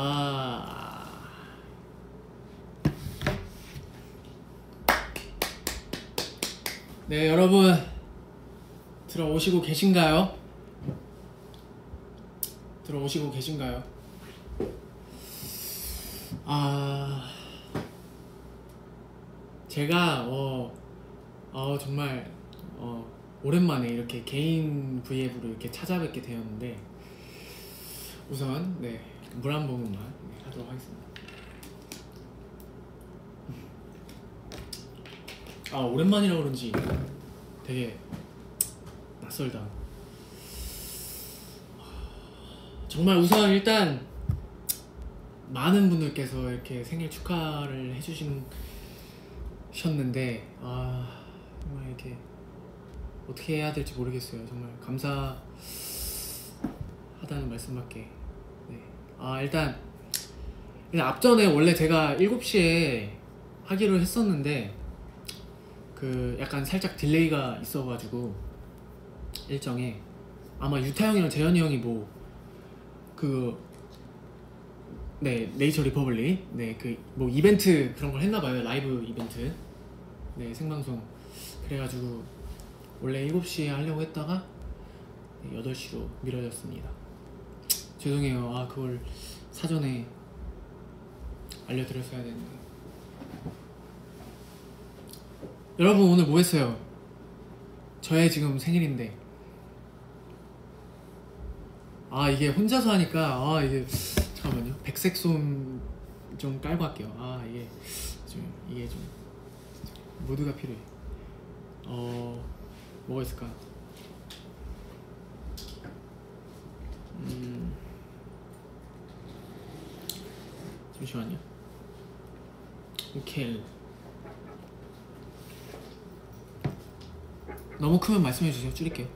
아. 네, 여러분. 들어오시고 계신가요? 들어오시고 계신가요? 아. 제가, 어, 어, 정말, 어, 오랜만에 이렇게 개인 브이앱으로 이렇게 찾아뵙게 되었는데, 우선, 네, 물 한 모금만 네, 하도록 하겠습니다. 아, 오랜만이라 그런지 되게 낯설다. 정말 우선 일단 많은 분들께서 이렇게 생일 축하를 해주셨는데 아 정말 이렇게 어떻게 해야 될지 모르겠어요. 정말 감사하다는 말씀밖에. 네. 아 일단 앞전에 원래 제가 7시에 하기로 했었는데 그 약간 살짝 delay가 있어가지고 일정에. 아마 유타 형이랑 재현이 형이 뭐 그 네 Nature Republic 네그 뭐 이벤트 그런 걸 했나봐요 라이브 이벤트. 네 생방송. 그래가지고 원래 7시에 하려고 했다가 8시로 미뤄졌습니다 죄송해요. 아 그걸 사전에 알려드렸어야 되는데. 여러분 오늘 뭐 했어요? 저의 지금 생일인데. 아 이게 혼자서 하니까 아 이게 잠깐만요. 백색 솜좀 깔고 할게요. 아 이게 좀 이게 좀 모두가 필요해. 어 뭐가 있을까? 음 잠시만요. 오케이. 너무 크면 말씀해 주세요. 줄일게요.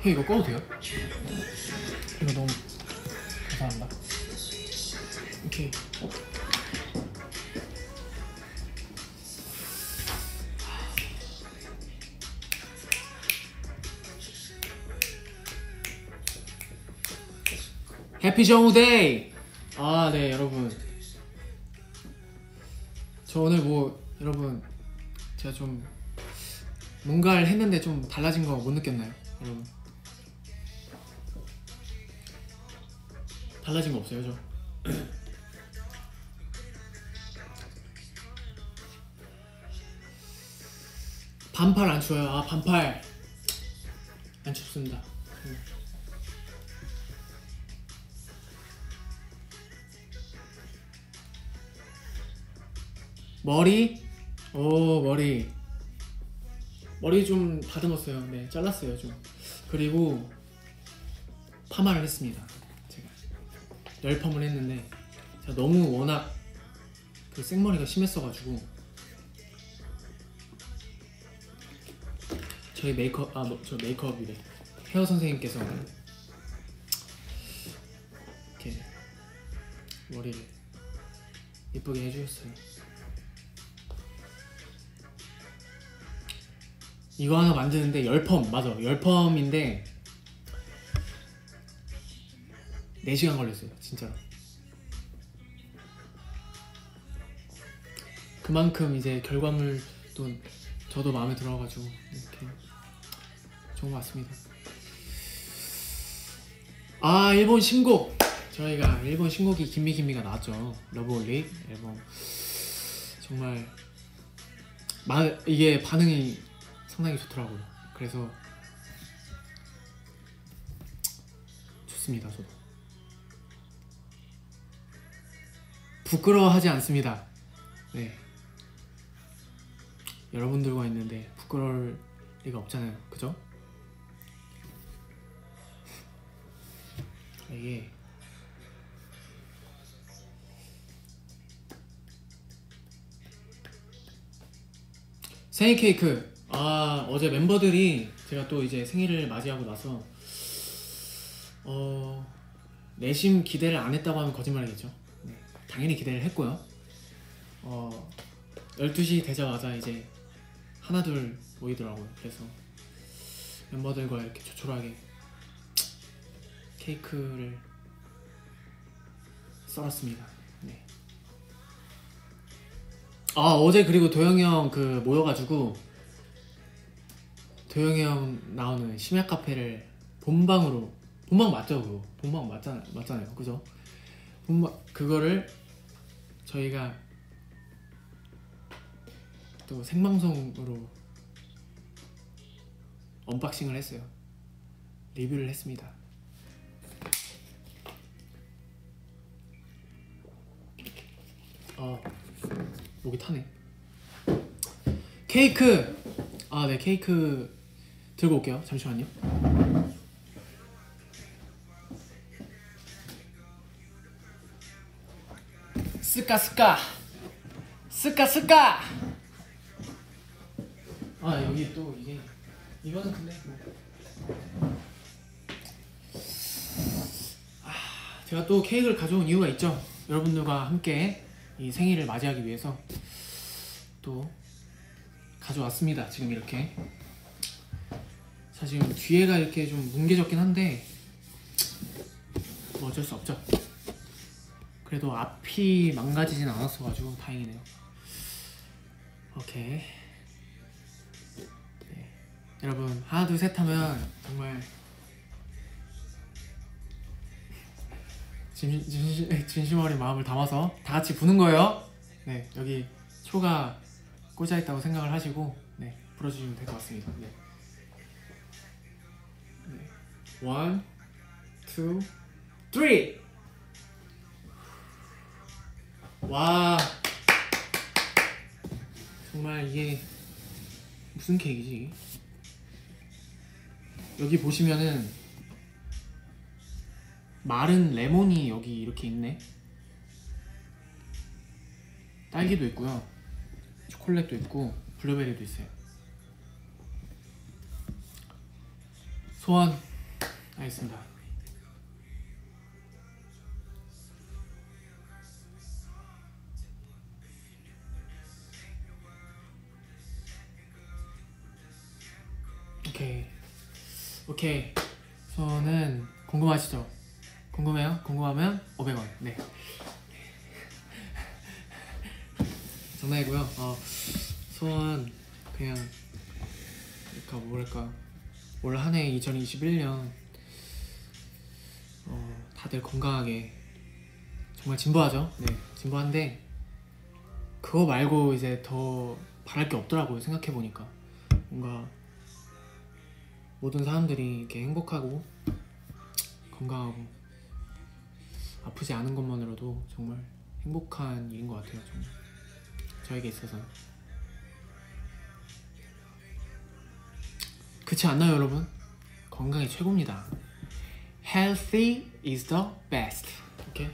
형 이거 꺼도 돼요? 이거 너무 감사합니다. 오케이. 어. 해피 정우데이 아 네 여러분. 저 오늘 뭐 여러분 제가 좀 뭔가를 했는데 좀 달라진 거 못 느꼈나요 여러분? 달라진 거 없어요 저? 반팔 안 추워요. 아 반팔. 안 춥습니다 머리? 오 머리. 머리 좀 다듬었어요. 네 잘랐어요 좀. 그리고 파마를 했습니다. 제가 열펌을 했는데 제가 너무 워낙 그 생머리가 심했어가지고 저희 메이크업 아저 메이크업이래. 헤어 선생님께서 이렇게 머리를 예쁘게 해주셨어요 이거 하나 만드는데 열펌 맞아. 열펌인데 4시간 걸렸어요 진짜로. 그만큼 이제 결과물도 저도 마음에 들어가지고 이렇게 좋은 것 같습니다. 아 일본 신곡. 저희가 일본 신곡이 김미김미가 나왔죠. 러브올릭 앨범. 정말 마, 이게 반응이 상당히 좋더라고요. 그래서 좋습니다. 저도 부끄러워하지 않습니다. 네. 여러분들과 있는데 부끄러울 리가 없잖아요. 그죠? 이게 생일 케이크 아 어제 멤버들이 제가 또 이제 생일을 맞이하고 나서 어 내심 기대를 안 했다고 하면 거짓말이겠죠. 네, 당연히 기대를 했고요. 어 12시 되자마자 이제 하나 둘 모이더라고요. 그래서 멤버들과 이렇게 조촐하게 케이크를 썰었습니다. 네. 아 어제 그리고 도영이 형 그 모여가지고 도영이 형 나오는 심야 카페를 본방으로 본방 맞죠 그거? 본방 맞잖아 맞잖아요. 그죠? 본방 그거를 저희가 또 생방송으로 unboxing을 했어요. 리뷰를 했습니다. 아 목이 타네. 케이크! 아 네 케이크 들고 올게요. 잠시만요. 스까 스까 스까 스까 아 여기 또 이게 이거는 근데 뭐. 아, 제가 또 케이크를 가져온 이유가 있죠. 여러분들과 함께 이 생일을 맞이하기 위해서 또 가져왔습니다. 지금 이렇게 사실 뒤에가 이렇게 좀 뭉개졌긴 한데 뭐 어쩔 수 없죠 그래도 앞이 망가지진 않았어가지고 다행이네요. 오케이. 네. 여러분 하나 둘 셋 하면 정말 진심, 진심, 어린 마음을 담아서 다 같이 부는 거예요. 네 여기 초가 꽂아 있다고 생각을 하시고 네 불어주시면 될 것 같습니다. 네. 네. One, two, three. 와 정말 이게 무슨 케이크지? 여기 보시면은 마른 레몬이 여기 이렇게 있네. 딸기도 있고요. 초콜릿도 있고 블루베리도 있어요. 소원 알겠습니다. 오케이 오케이 저는 궁금하시죠? 궁금해요? 궁금하면 500원 네 장난이고요 어, 소원 그냥 그러니까 뭐랄까 올 한해 2021년 어, 다들 건강하게 정말 진부하죠 네 진부한데 그거 말고 이제 더 바랄 게 없더라고요 생각해 보니까 뭔가 모든 사람들이 이렇게 행복하고 건강하고 아프지 않은 것만으로도 정말 행복한 일인 것 같아요. 정말 저에게 있어서 그렇지 않나요, 여러분? 건강이 최고입니다. Healthy is the best. 오케이?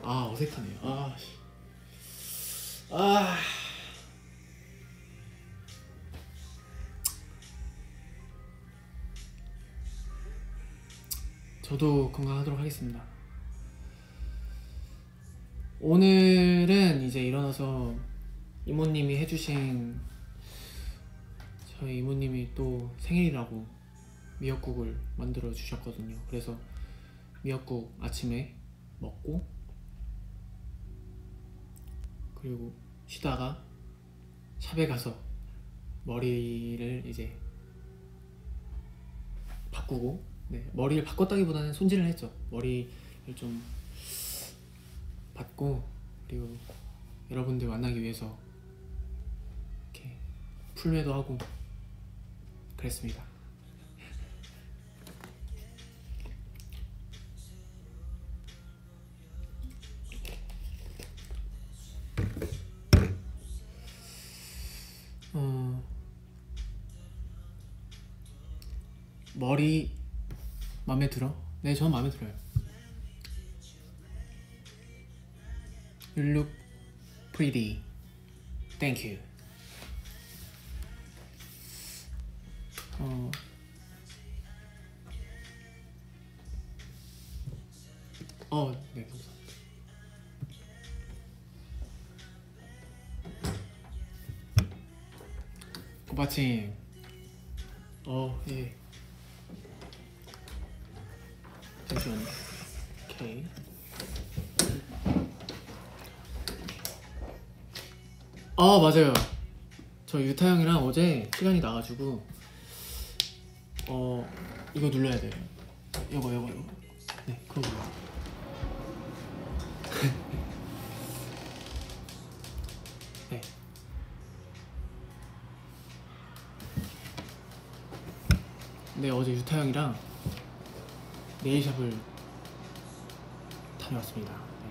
아 어색하네요. 아. 아. 저도 건강하도록 하겠습니다. 오늘은 이제 일어나서 이모님이 해주신 저희 이모님이 또 생일이라고 미역국을 만들어 주셨거든요. 그래서 미역국 아침에 먹고 그리고 쉬다가 샵에 가서 머리를 이제 바꾸고 네, 머리를 바꿨다기보다는 손질을 했죠. 머리를 좀 받고 그리고 여러분들 만나기 위해서 이렇게 풀매도 하고 그랬습니다. 머리 마음에 들어? 네, 저는 마음에 들어요. You look pretty. Thank you. 어, 어, 네, 감사합니다. 오빠칭 어 예. 잠시만요. 오케이. 아 맞아요. 저 유타 형이랑 어제 시간이 나가지고 어 이거 눌러야 돼요. 요거 요거 요거 네 그거 눌러. 네. 네, 어제 유타 형이랑 네일샵을 다녀왔습니다. 네.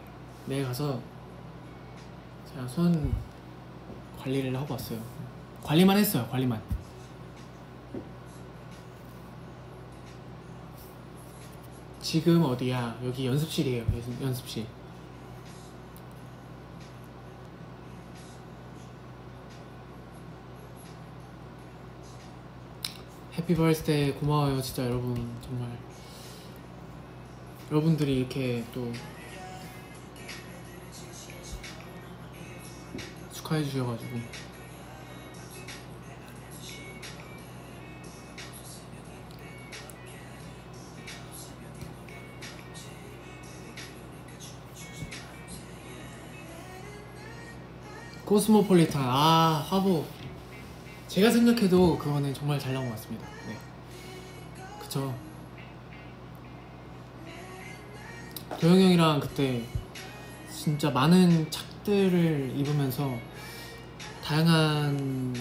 내일 가서 제가 손 관리를 하고 왔어요. 관리만 했어요, 관리만. 지금 어디야? 여기 연습실이에요, 연습- 연습실. 해피 버스데이 고마워요 진짜 여러분 정말 여러분들이 이렇게 또 축하해 주셔가지고 코스모폴리탄 아 화보 제가 생각해도 그거는 정말 잘 나온 것 같습니다. 네. 그쵸. 도영 형이랑 그때 진짜 많은 착들을 입으면서 다양한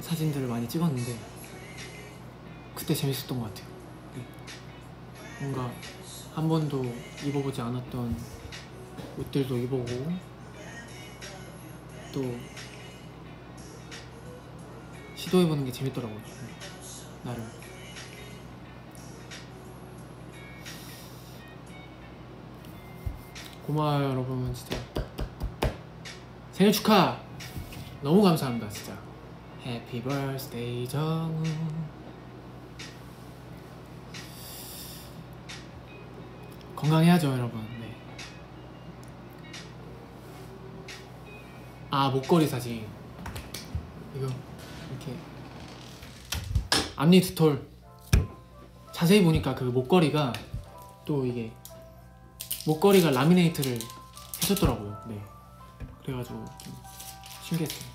사진들을 많이 찍었는데 그때 재밌었던 것 같아요. 네. 뭔가 한 번도 입어보지 않았던 옷들도 입어보고 또 시도해보는 게 재밌더라고요. 네. 나름. 고마워요, 여러분. 진짜. 생일 축하! 너무 감사합니다, 진짜. 해피 버스데이 정우. 건강해야죠, 여러분. 네. 아, 목걸이 사진. 이거. 이렇게 앞니 두톨 자세히 보니까 그 목걸이가 또 이게 목걸이가 라미네이트를 해줬더라고요. 네. 그래가지고 좀 신기했어요.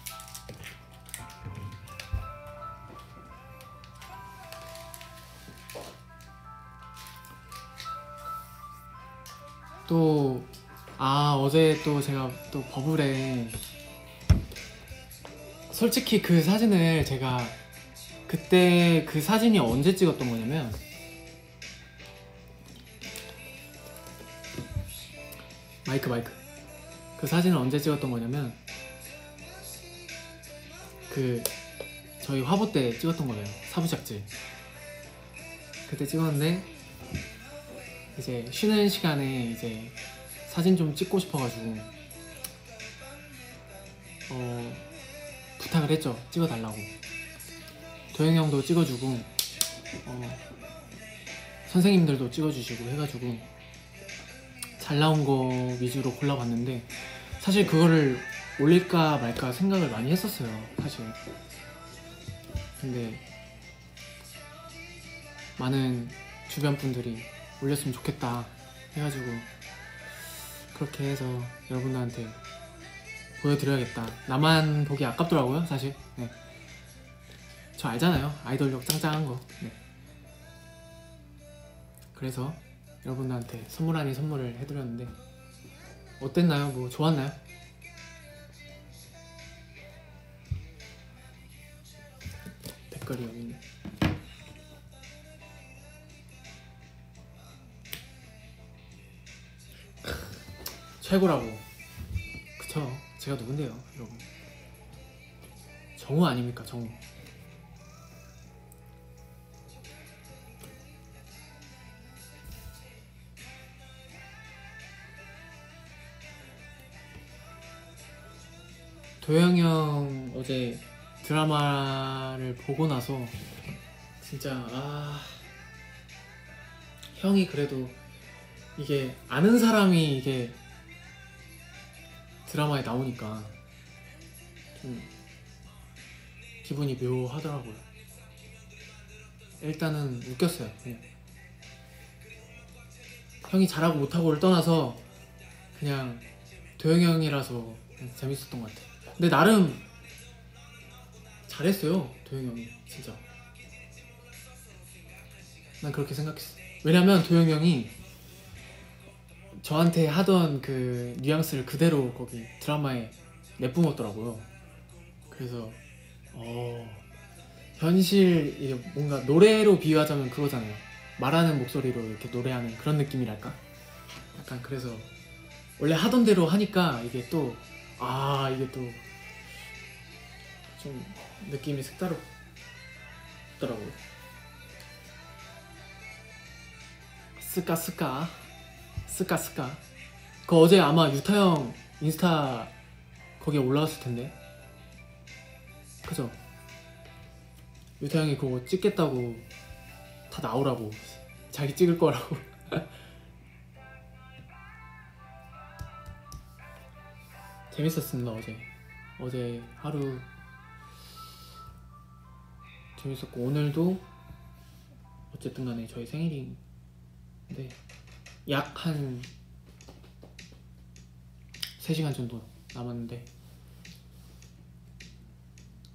또, 아, 어제 또 제가 또 버블에 솔직히 그 사진을 제가 그때 그 사진이 언제 찍었던 거냐면 마이크 마이크. 그 사진을 언제 찍었던 거냐면 그 저희 화보 때 찍었던 거예요. 사부작질. 그때 찍었는데 이제 쉬는 시간에 이제 사진 좀 찍고 싶어가지고 어 부탁을 했죠. 찍어달라고. 도영이 형도 찍어주고 어, 선생님들도 찍어주시고 해가지고 잘 나온 거 위주로 골라봤는데 사실 그거를 올릴까 말까 생각을 많이 했었어요 사실. 근데 많은 주변 분들이 올렸으면 좋겠다 해가지고 그렇게 해서 여러분들한테 보여드려야겠다. 나만 보기 아깝더라고요 사실. 네. 저 알잖아요. 아이돌력 짱짱한 거. 네. 그래서 여러분들한테 선물 아닌 선물을 해드렸는데 어땠나요? 뭐 좋았나요? 댓글이 여기 있네. 최고라고. 그쵸? 제가 누군데요 여러분? 정우 아닙니까 정우 도영이 형 어제 드라마를 보고 나서 진짜 아 형이 그래도 이게 아는 사람이 이게 드라마에 나오니까 좀 기분이 묘하더라고요. 일단은 웃겼어요. 그냥. 형이 잘하고 못하고를 떠나서 그냥 도영이 형이라서 재밌었던 것 같아요. 근데 나름 잘했어요. 도영이 형이 진짜. 난 그렇게 생각했어. 왜냐면 도영이 형이 저한테 하던 그 뉘앙스를 그대로 거기 드라마에 내뿜었더라고요. 그래서 어 현실 이게 뭔가 노래로 비유하자면 그거잖아요. 말하는 목소리로 이렇게 노래하는 그런 느낌이랄까? 약간 그래서 원래 하던 대로 하니까 이게 또 아 이게 또 좀 느낌이 색다르더라고요. 스까 스까 스까 스까 그 어제 아마 유타 형 인스타 거기에 올라왔을 텐데. 그죠? 유타 형이 그거 찍겠다고 다 나오라고. 자기 찍을 거라고. 재밌었습니다 어제. 어제 하루 재밌었고 오늘도 어쨌든 간에 저희 생일인데 약 한 3시간 정도 남았는데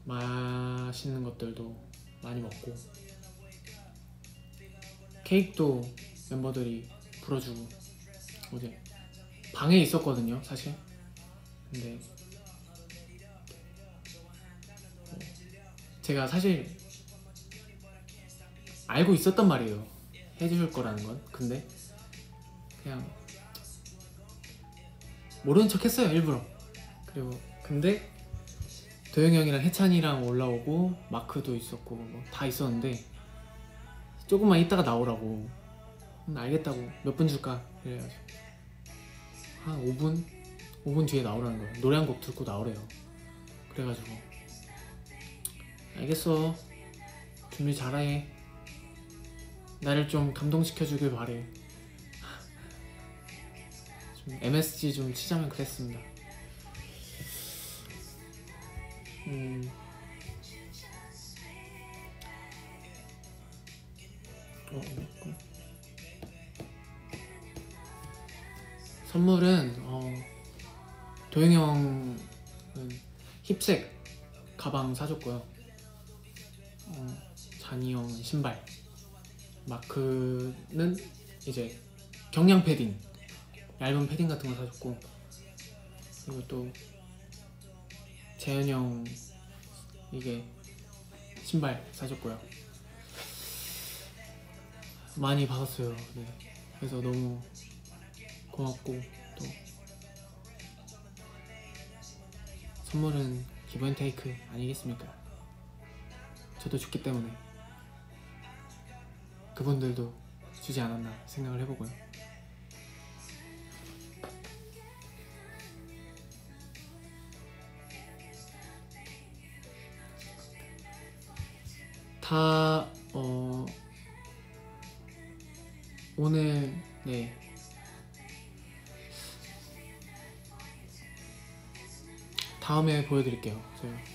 맛있는 것들도 많이 먹고 케이크도 멤버들이 불어주고 어제 방에 있었거든요 사실. 근데 뭐 제가 사실 알고 있었단 말이에요. 해주실 거라는 건. 근데 그냥 모르는 척 했어요 일부러. 그리고 근데 도영이 형이랑 해찬이랑 올라오고 마크도 있었고 뭐 다 있었는데 조금만 있다가 나오라고. 음, 알겠다고. 몇 분 줄까? 그래가지고. 한 5분? 5분 뒤에 나오라는 거예요. 노래 한 곡 듣고 나오래요. 그래가지고. 알겠어. 준비 잘해 나를 좀 감동시켜 주길 바래 좀 MSG 좀 치자면 그랬습니다 음. 어, 어, 선물은 어, 도영이 형은 힙색 가방 사줬고요. 어, 잔이 형은 신발. 마크는 이제 경량 패딩, 얇은 패딩 같은 거 사줬고 그리고 또 재현 형 이게 신발 사줬고요. 많이 받았어요. 네. 그래서 너무 고맙고 또 선물은 기본 테이크 아니겠습니까? 저도 줬기 때문에 그분들도 주지 않았나 생각을 해보고요. 다 어, 오늘 네 다음에 보여드릴게요. 제가.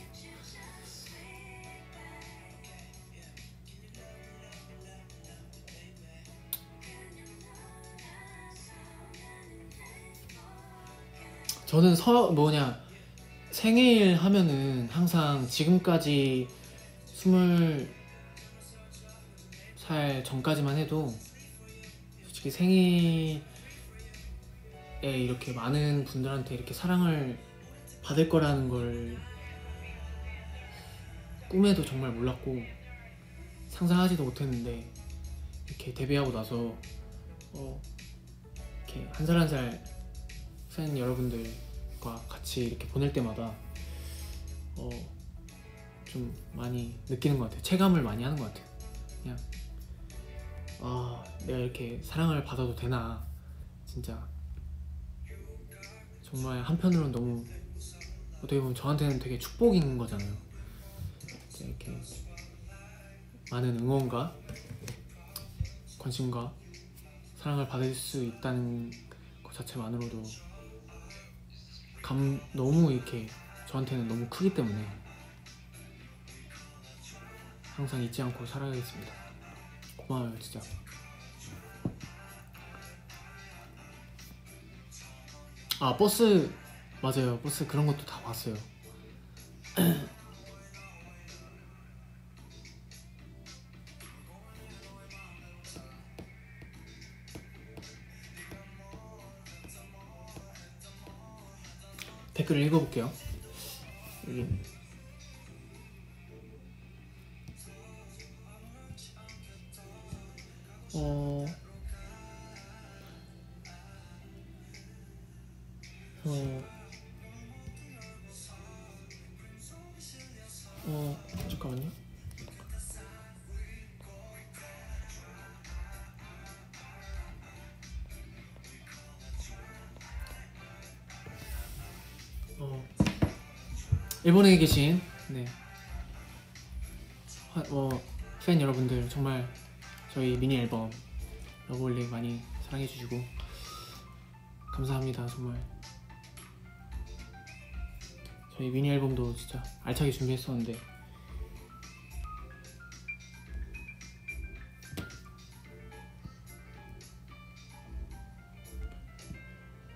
저는 서 뭐냐 생일 하면은 항상 지금까지 스물 살 전까지만 해도 솔직히 생일에 이렇게 많은 분들한테 이렇게 사랑을 받을 거라는 걸 꿈에도 정말 몰랐고 상상하지도 못했는데 이렇게 데뷔하고 나서 어 이렇게 한 살 한살 팬 여러분들과 같이 이렇게 보낼 때마다 어 좀 많이 느끼는 것 같아요. 체감을 많이 하는 것 같아요. 그냥 아 내가 이렇게 사랑을 받아도 되나 진짜 정말 한편으로는 너무 어떻게 보면 저한테는 되게 축복인 거잖아요. 이렇게 많은 응원과 관심과 사랑을 받을 수 있다는 것 자체만으로도 감 너무 이렇게 저한테는 너무 크기 때문에 항상 잊지 않고 살아가겠습니다. 고마워요, 진짜. 아 버스 맞아요, 버스 그런 것도 다 봤어요. 댓글을 읽어볼게요. 여기. 어, 어, 어, 일본에 계신 네, 화- 어, 팬 여러분들 정말 저희 미니 앨범 러브홀릭 많이 사랑해 주시고 감사합니다 정말. 저희 미니 앨범도 진짜 알차게 준비했었는데.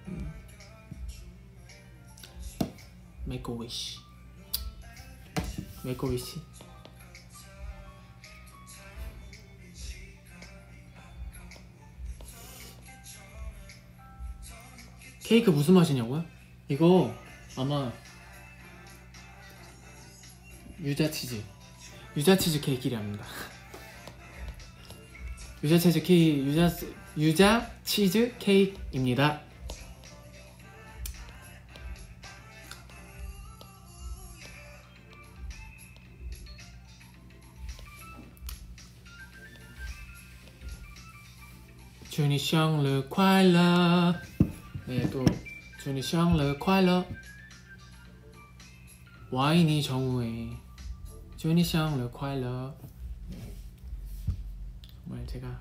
음. Make a wish Wish 케이크 무슨 맛이냐고요? 이거 아마 유자 치즈 유자 치즈 케이크랍니다. 유자 치즈 케이크 유자 스- 유자 치즈 케이크입니다. 祝你生日快乐！ 네, 또祝你生日快乐！ 와인이 정우의祝你生日快乐！ 네. 정말 제가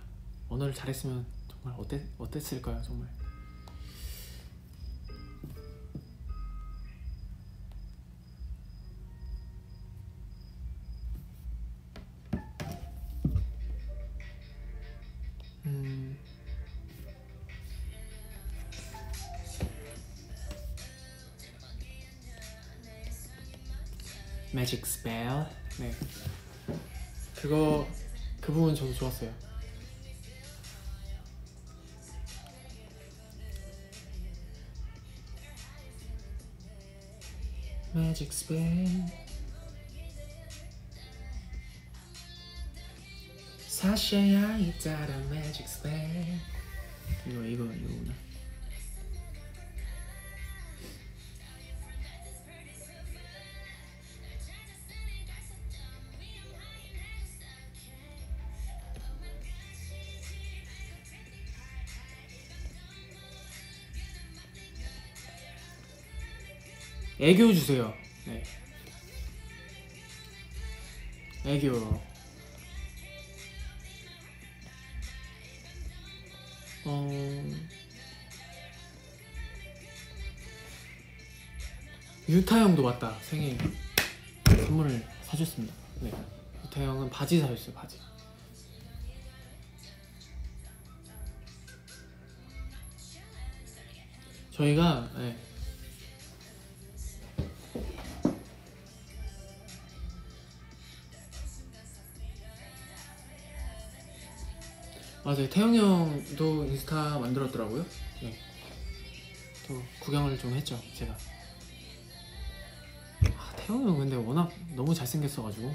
언어를 잘했으면 정말 어땠 어땠을까요, 정말. 네. 그거 그 부분 저도 좋았어요. 매직 스펠 사셔야 있다란 매직 스펠 이거 이거 이거구나 애교 주세요. 네. 애교. 어. 유타 형도 왔다 생일 선물을 사줬습니다. 네. 유타 형은 바지 사줬어요 바지. 저희가 네. 맞아요. 태영 형도 인스타 만들었더라고요. 네. 또 구경을 좀 했죠, 제가. 아, 태영 형 근데 워낙 너무 잘생겼어가지고.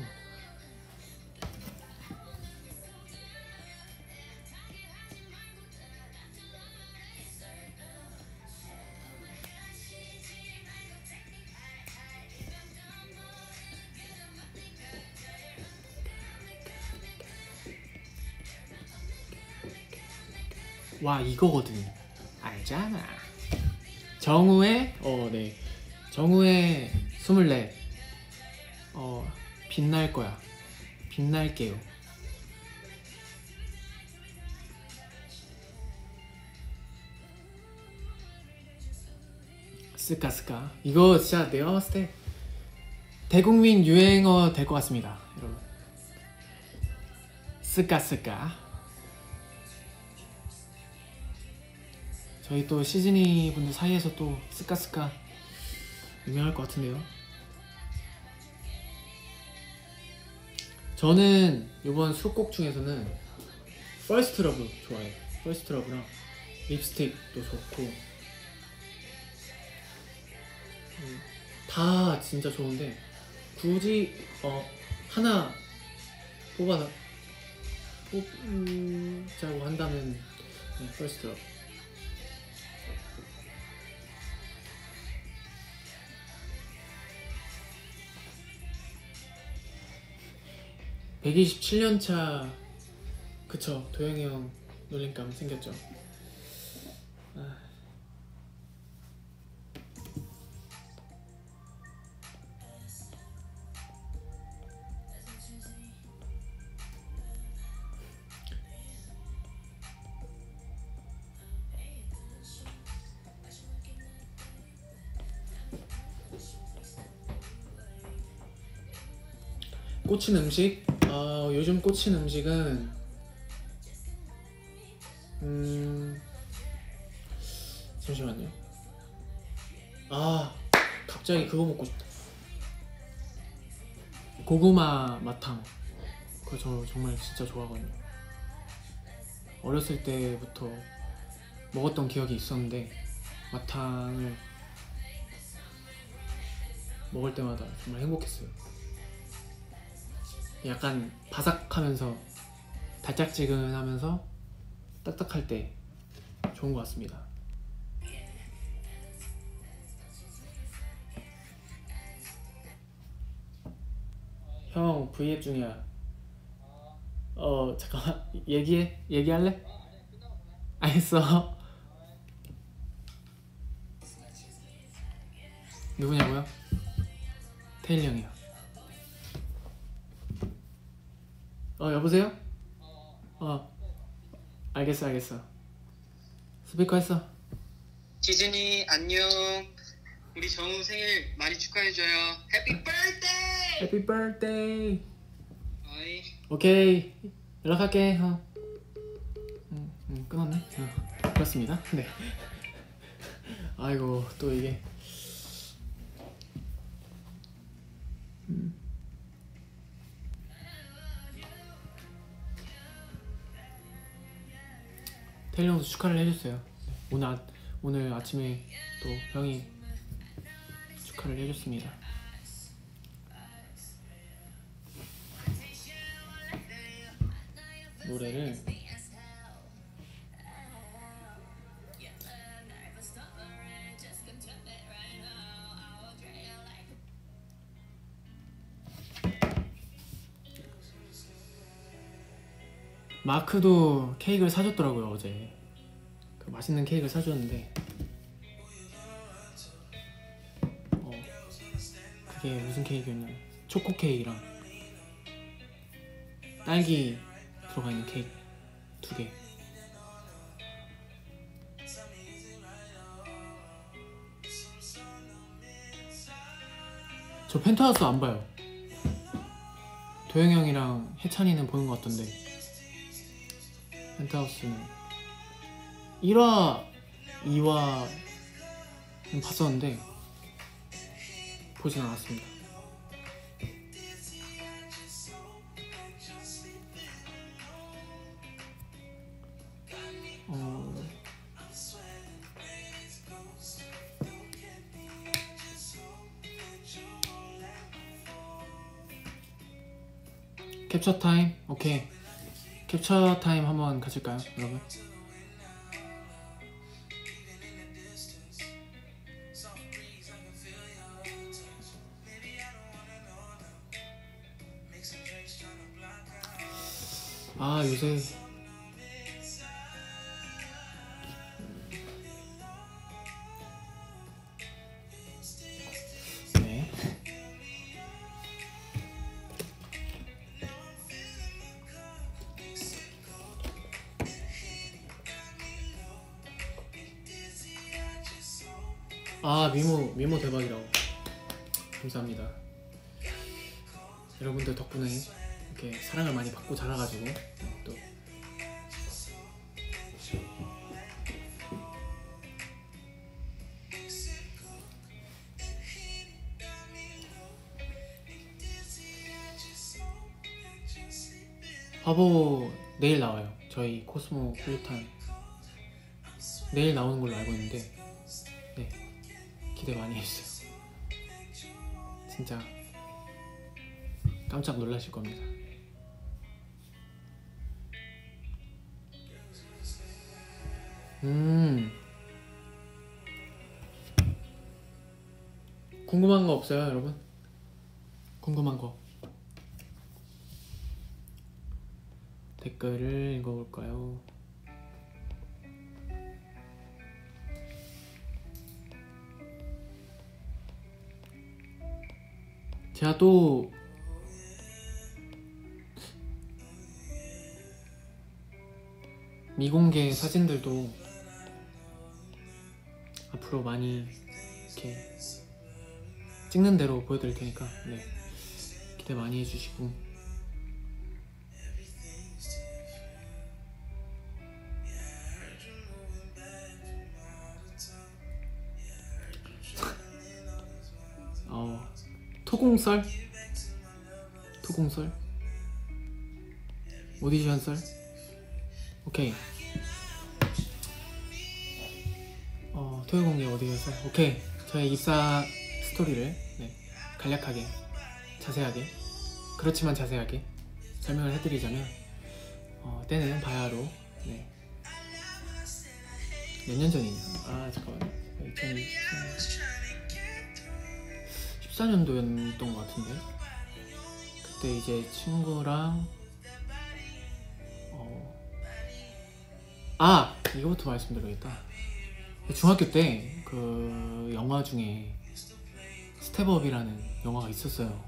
와 이거거든. 알잖아. 정우의 어네. 정우의 스물넷 어 빛날 거야. 빛날게요. 스카 스카. 이거 진짜 내가 봤을 때 대국민 유행어 될 것 같습니다 여러분. 쓰까 저희 또 시즈니 분들 사이에서 또 쓰까 유명할 것 같은데요. 저는 이번 수록곡 중에서는 First Love 좋아해요. First Love랑 립스틱도 좋고 음, 다 진짜 좋은데 굳이 어 하나 뽑아 뽑자고 한다면 네, 퍼스트 러브 127년 차 그쵸 도영이 형 놀림감 생겼죠. 아. 꽂힌 음식? 어, 요즘 꽂힌 음식은 음 잠시만요. 아 갑자기 그거 먹고 싶다. 고구마 마탕. 그거 저 정말 진짜 좋아하거든요. 어렸을 때부터 먹었던 기억이 있었는데 마탕을 먹을 때마다 정말 행복했어요. 약간 바삭하면서 달짝지근하면서 딱딱할 때 좋은 것 같습니다. 형 V앱 중이야. 어 잠깐만 얘기해 얘기할래? 알겠어. 누구냐고요? 태일 형이요. 어 여보세요? 어 알겠어 알겠어. 스피커 했어. 지진이 안녕. 우리 정우 생일 많이 축하해줘요. 해피 birthday. 해피 birthday. 어이. 오케이 연락할게 형. 응, 응 끊었네. 어, 그렇습니다. 네. 아이고 또 이게. 음. 태일 형도 축하를 해줬어요. 네, 오늘 아, 오늘 아침에 또 형이 축하를 해줬습니다. 노래를 마크도 케이크를 사줬더라고요 어제 그 맛있는 케이크를 사줬는데 어 그게 무슨 케이크였냐 초코 케이크랑 딸기 들어가 있는 케이크 두 개. 저 펜트하우스 안 봐요. 도영 형이랑 해찬이는 보는 것 같던데. 펜트하우스는 1화, 2화는 봤었는데 보진 않았습니다. 어... 캡처 타임 오케이 캡처 타임 한번 가질까요 여러분? 아 요새 아 미모 미모 대박이라고 감사합니다. 여러분들 덕분에 이렇게 사랑을 많이 받고 자라가지고 또 화보 내일 나와요. 저희 코스모 플루탄 내일 나오는 걸로 알고 있는데 네 기대 많이 해주세요. 진짜 깜짝 놀라실 겁니다. 음 궁금한 거 없어요, 여러분? 궁금한 거 댓글을 읽어볼까요? 제가 또 미공개 사진들도 앞으로 많이 이렇게 찍는 대로 보여드릴 테니까 네. 기대 많이 해주시고 토공썰 토공썰 오디션 썰 오케이. 어 토요 공개 오디션 썰 오케이. 저의 입사 스토리를 네, 간략하게 자세하게 그렇지만 자세하게 설명을 해드리자면 어, 때는 바야흐로 네. 몇 년 전이냐? 아 잠깐만 2014년 도였던 것 같은데 그때 이제 친구랑 어... 아 이거부터 말씀드려야겠다 중학교 때 그 영화 중에 Step Up이라는 영화가 있었어요.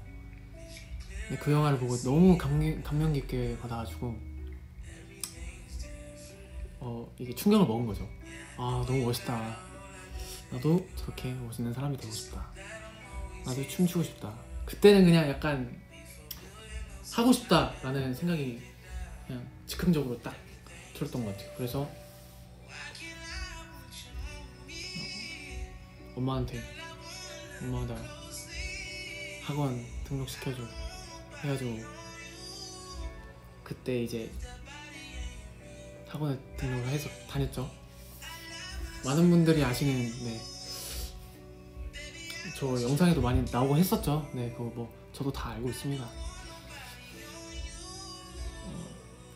근데 그 영화를 보고 너무 감명, 감명 깊게 받아가지고 어 이게 충격을 먹은 거죠. 아 너무 멋있다. 나도 저렇게 멋있는 사람이 되고 싶다. 나도 춤추고 싶다. 그때는 그냥 약간 하고 싶다라는 생각이 그냥 즉흥적으로 딱 들었던 것 같아요. 그래서 엄마한테 엄마 나 학원 등록시켜줘 해가지고 그때 이제 학원에 등록을 해서 다녔죠 많은 분들이 아시는 네. 저 영상에도 많이 나오고 했었죠. 네 그거 뭐 저도 다 알고 있습니다. 어,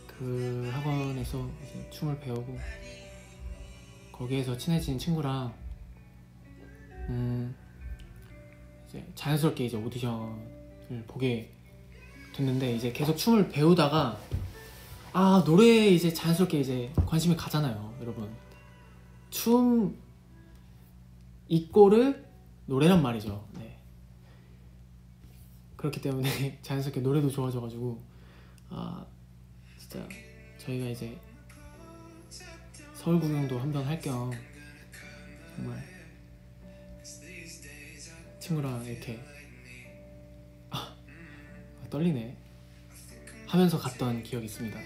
그 학원에서 이제 춤을 배우고 거기에서 친해진 친구랑 음 이제 자연스럽게 이제 오디션을 보게 됐는데 이제 계속 춤을 배우다가 아 노래에 이제 자연스럽게 이제 관심이 가잖아요 여러분. 춤 이꼬르 노래란 말이죠 네. 그렇기 때문에 자연스럽게 노래도 좋아져가지고 아 진짜 저희가 이제 서울 구경도 한번 할 겸 정말 친구랑 이렇게 아, 떨리네 하면서 갔던 기억이 있습니다.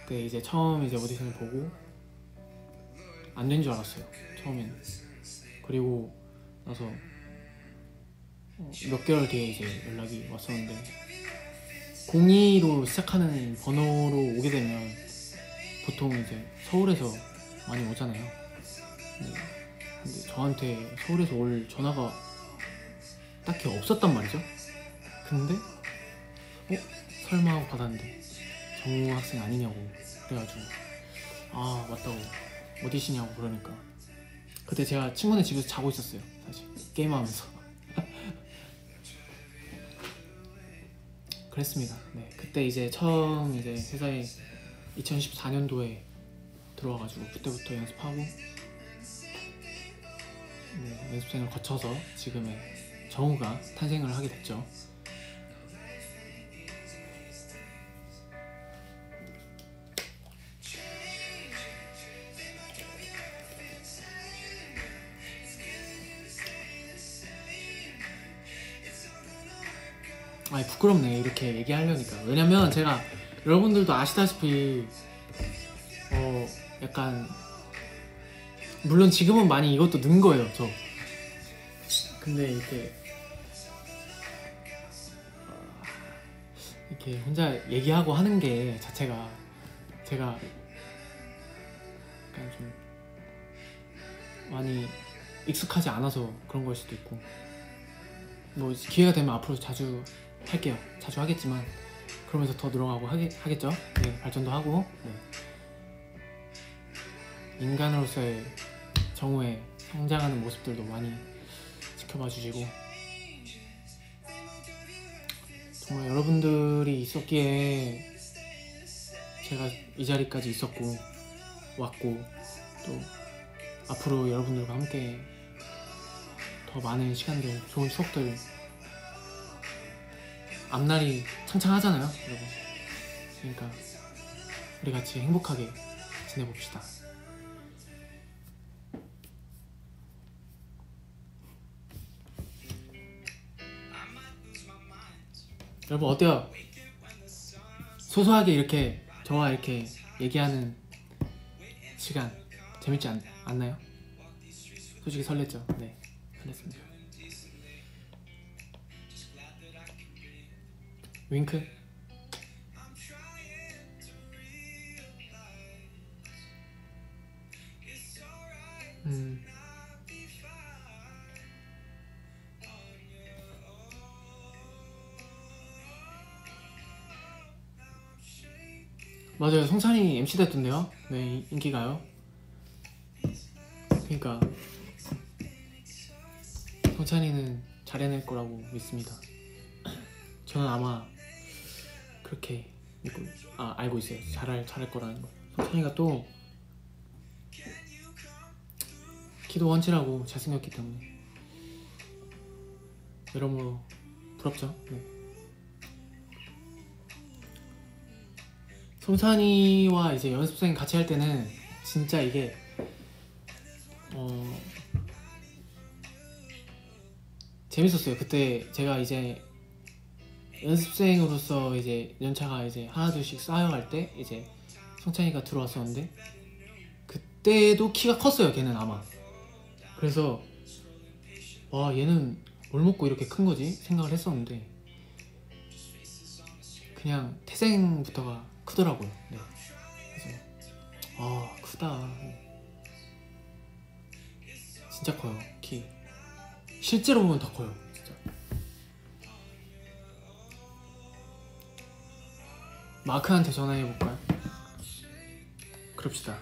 그때 이제 처음 이제 오디션을 보고 안 된 줄 알았어요. 처음에는 그리고 나서 어, 몇 개월 뒤에 이제 연락이 왔었는데 02로 시작하는 번호로 오게 되면 보통 이제 서울에서 많이 오잖아요. 네. 근데 저한테 서울에서 올 전화가 딱히 없었단 말이죠. 근데 어 설마 하고 받았는데 정우 학생 아니냐고 그래가지고 아 맞다고 어디시냐고 그러니까 그때 제가 친구네 집에서 자고 있었어요 사실 게임하면서 그랬습니다. 네 그때 이제 처음 이제 회사에 2014년도에 들어와가지고 그때부터 연습하고 네, 연습생을 거쳐서 지금의 정우가 탄생을 하게 됐죠. 부끄럽네 이렇게 얘기하려니까. 왜냐면 제가 여러분들도 아시다시피 어 약간 물론 지금은 많이 이것도 는 거예요 저. 근데 이렇게 어, 이렇게 혼자 얘기하고 하는 게 자체가 제가 약간 좀 많이 익숙하지 않아서 그런 걸 수도 있고. 뭐 기회가 되면 앞으로 자주 할게요. 자주 하겠지만 그러면서 더 늘어가고 하겠, 하겠 죠. 네, 발전도 하고 네. 인간으로서의 정우의 성장하는 모습들도 많이 지켜봐 주시고 정말 여러분들이 있었기에 제가 이 자리까지 있었고 왔고 또 앞으로 여러분들과 함께 더 많은 시간들, 좋은 추억들 앞날이 창창하잖아요, 여러분. 그러니까 우리 같이 행복하게 지내봅시다. 여러분 어때요? 소소하게 이렇게 저와 이렇게 얘기하는 시간 재밌지 않, 않나요? 솔직히 설렜죠? 네, 설렜습니다. 윙크? 음. 맞아요. 성찬이 MC 됐던데요? 네, 인기가요. 그러니까 성찬이는 잘해낼 거라고 믿습니다. 저는 아마 그렇게 믿고 아 알고 있어요. 잘할 잘할 거라는 거. 성찬이가 또 키도 원칠하고 잘생겼기 때문에 여러모로 부럽죠. 네. 성찬이와 이제 연습생 같이 할 때는 진짜 이게 어 재밌었어요. 그때 제가 이제 연습생으로서 이제 연차가 이제 하나 둘씩 쌓여갈 때 이제 성찬이가 들어왔었는데 그때도 키가 컸어요. 걔는 아마 그래서 와 얘는 뭘 먹고 이렇게 큰 거지 생각을 했었는데 그냥 태생부터가 크더라고요. 네. 그래서 아 크다. 진짜 커요 키. 실제로 보면 더 커요. 마크한테 전화해 볼까요? 그럽시다.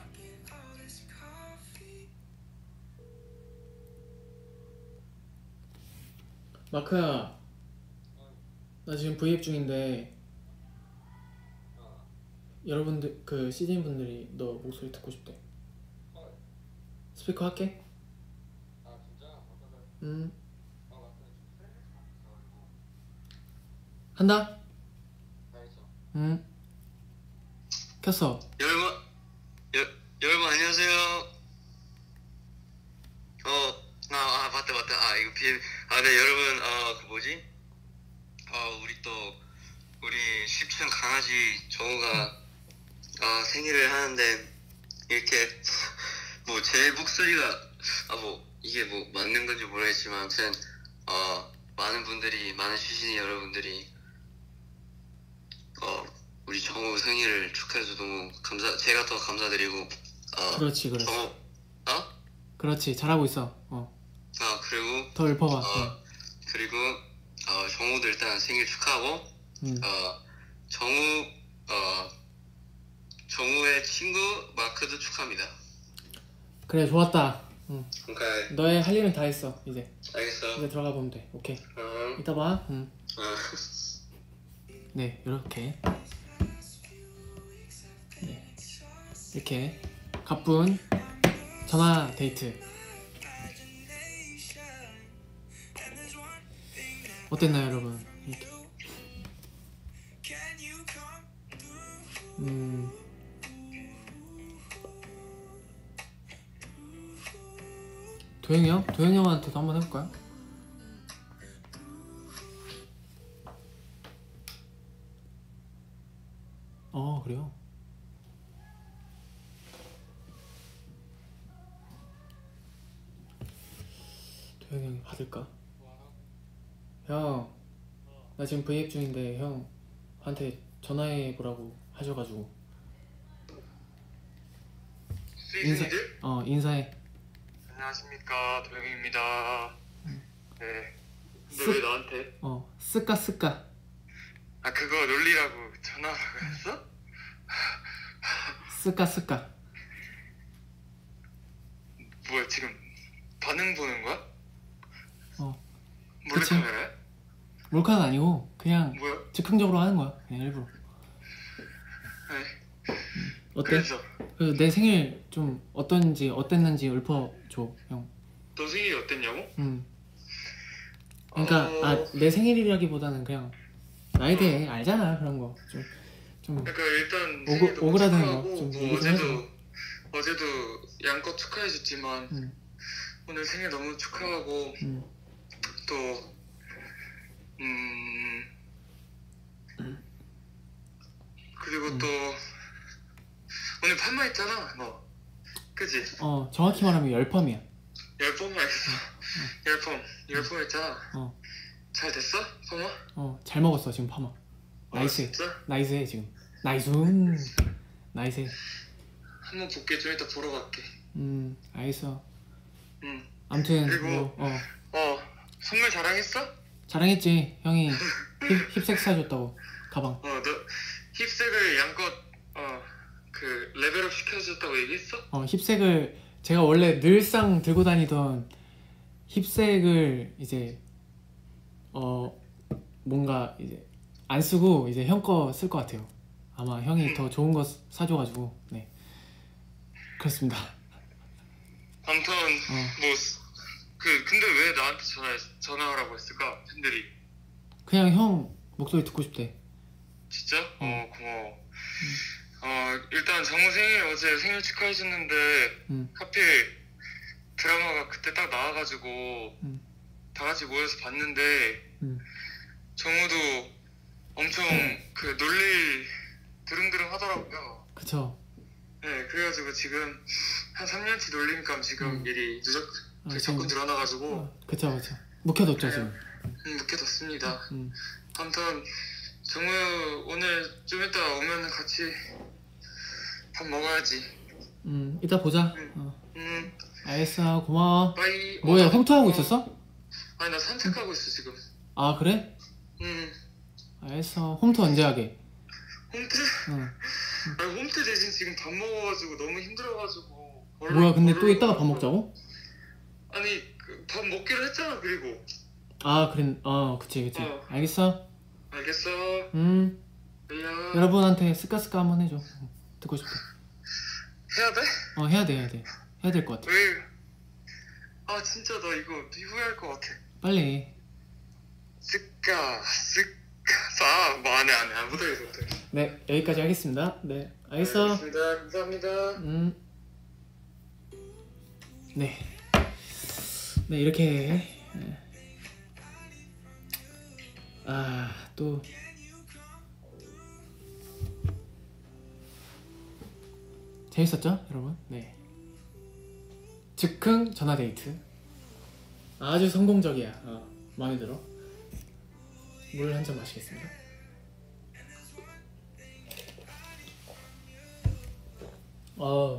마크야, 나 지금 브이앱 중인데 여러분들 그 CJ 분들이 너 목소리 듣고 싶대. 스피커 할게. 음. 한다. 음. 켰어. 여러분, 여, 여러분 안녕하세요. 어, 아, 아 맞다 맞다. 아 이거 비, 아네 여러분, 어그 뭐지? 어 우리 또 우리 10층 강아지 정우가 어, 생일을 하는데 이렇게 뭐 제 목소리가 아 뭐 이게 뭐 맞는 건지 모르겠지만 아무튼 어 많은 분들이 많은 시신이 여러분들이 어 우리 정우 생일을 축하해서 너무 감사 제가 더 감사드리고 어 그렇지, 그렇지. 정우 어? 그렇지. 잘하고 있어. 어. 아 그리고 더 읊어봐. 어 그리고 어 정우도 일단 생일 축하하고 음. 어 정우 어 정우의 친구 마크도 축하합니다. 그래, 좋았다. 응. 오케이 너의 할 일은 다 했어. 이제 알겠어. 이제 들어가 보면 돼. 오케이. 어. 이따 봐. 응. 어. 네, 이렇게. 이렇게 가쁜 전화 데이트. 어땠나요, 여러분? 이렇게. 음. 도영이 형? 도영이 형한테도 한번 해볼까요? 어 그래요? 형이 받을까? 형, 나 지금 브이앱 중인데 형한테 전화해 보라고 하셔가지고 인사? 어 인사해. 안녕하십니까 도영입니다. 네. 쓱. 너왜 나한테? 어 쓰까 쓰까. 아 그거 놀리라고 전화하라고 했어? 쓰까 쓰까. 뭐야 지금 반응 보는 거야? 어 몰래 그치. 카메라야? 몰카는 아니고 그냥 뭐야? 즉흥적으로 하는 거야. 그냥 일부러. 네. 어때? 그래서 그내 생일 좀 어떤지 어땠는지 읊어줘 형. 너 생일이 어땠냐고? 음. 그러니까 어, 아 내 생일이라기보다는 그냥 나에 대해 알잖아 그런 거. 좀 좀. 그러니까 일단 오그- 생일 오그라드는 축하하고 거좀뭐 얘기 좀 어제도 어제도 양껏 축하해줬지만 음, 오늘 생일 너무 축하하고 음. 또 음. 그리고 음. 또 오늘 파마했잖아 너 그지? 어 정확히 말하면 열펌이야. 열번 했어 열번 열번 했잖아 어. 잘 됐어? 파마? 어 잘 먹었어 지금 파마. Nice. 아, 진짜? Nice해 지금. Nice. Nice해. 한번 볼게 좀 이따 보러 갈게 음 알겠어. 응. 아무튼 그리고- 뭐, 어 어 선물 자랑했어? 자랑했지 형이 힙, 힙색 사줬다고 가방. 어너 힙색을 양껏 어그 레벨업 시켜줬다고 얘기했어? 어 힙색을 제가 원래 늘상 들고 다니던 힙색을 이제 어 뭔가 이제 안 쓰고 이제 형 거 쓸 것 같아요. 아마 형이 더 좋은 거 사줘가지고 네 그렇습니다. 아무튼 어. 뭐 그 근데 왜 나한테 전화 전화하라고 했을까 팬들이 그냥 형 목소리 듣고 싶대. 진짜? 어 음. 고마워 어 일단 정우 생일 어제 생일 축하해줬는데 음. 하필 드라마가 그때 딱 나와가지고 음. 다 같이 모여서 봤는데 음. 정우도 엄청 그 놀릴 드릉드릉 하더라고요 그쵸. 네 그래가지고 지금 한 3년치 놀림감 지금 음. 미리 누적 아, 그 적금 들어놔가지고 어, 그쵸 그쵸. 묵혀뒀죠 지금. 음, 묵혀뒀습니다 음. 아무튼 정우 오늘 좀 이따 오면 같이 밥 먹어야지 음 이따 보자. 음. 어, 음 알겠어 고마워. 빠이 뭐야 어, 홈트하고 어, 있었어? 아니 나 산책하고 있어 지금 아 그래? 음 알겠어. 홈트 언제 하게? 홈트? 응. 아니 홈트 대신 지금 밥 먹어가지고 너무 힘들어가지고 뭐야 근데 또 이따가 밥 먹자고? 아니 그 밥 먹기로 했잖아 그리고. 아 그래 어 그치 그치. 어. 알겠어? 알겠어. 음. 안녕. 여러분한테 스카스카 한번 해줘. 어, 듣고 싶다 해야 돼? 어 해야 돼 해야 돼. 해야 될 것 같아. 왜? 아 진짜 나 이거 후회할 것 같아. 빨리 스까 스까 아뭐 안해 안해. 안 못하겠어 못하겠어 네 여기까지 하겠습니다. 네 알겠어? 알겠습니다. 감사합니다. 음네 네, 이렇게. 아또. 재밌었죠 여러분? 네. 즉흥 전화 데이트. 아주 성공적이야. 어, 마음에 들어. 물 한 잔 마시겠습니다. 어.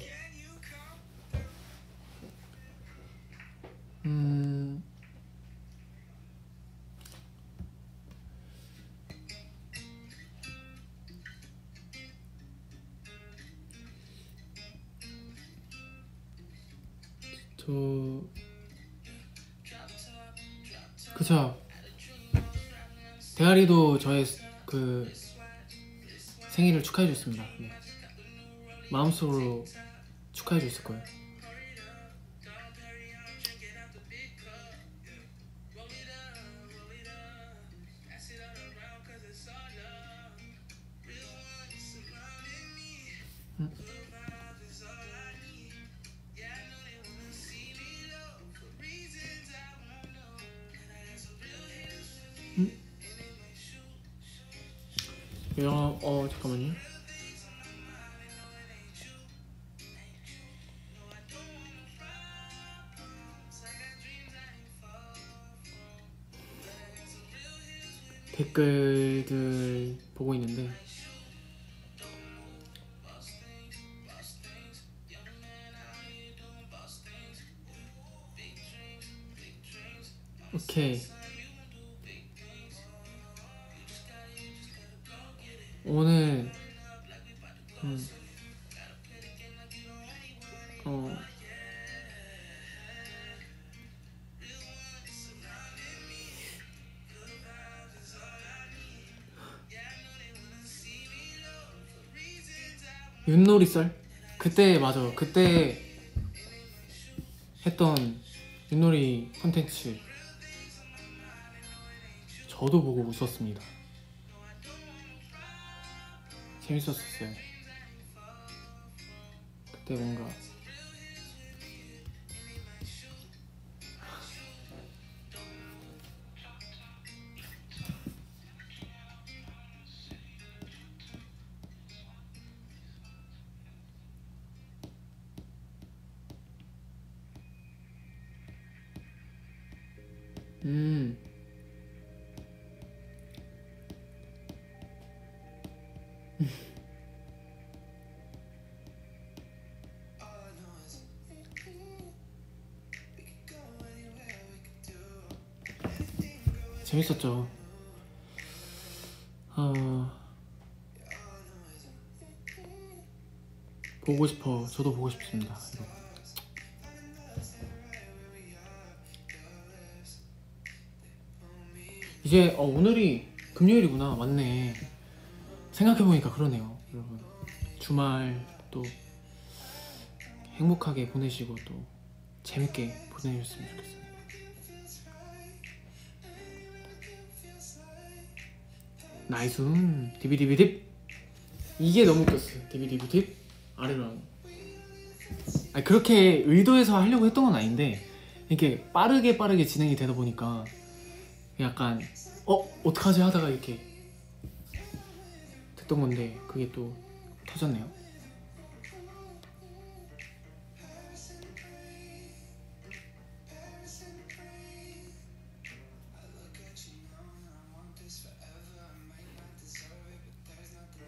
음. 저 그쵸 대가리도 저의 그 생일을 축하해 줬습니다 네. 마음속으로 축하해 줬을 거예요 영어 어 잠깐만요. 댓글들 보고 있는데. 오케이. 오늘 음. 어 윷놀이 썰? 그때 맞아 그때 했던 윷놀이 콘텐츠 저도 보고 웃었습니다 재밌었었어요. 그때 뭔가 재밌었죠. 어... 보고 싶어. 저도 보고 싶습니다. 이제 어, 오늘이 금요일이구나. 맞네. 생각해보니까 그러네요. 여러분. 주말 또 행복하게 보내시고 또 재밌게 보내셨으면 좋겠습니 nice 디비디비딥. 이게 너무 웃겼어요. 디비디비딥. 아래로 하는 아니 그렇게 의도해서 하려고 했던 건 아닌데 이렇게 빠르게 빠르게 진행이 되다 보니까 약간 어? 어떡하지? 하다가 이렇게 됐던 건데 그게 또 터졌네요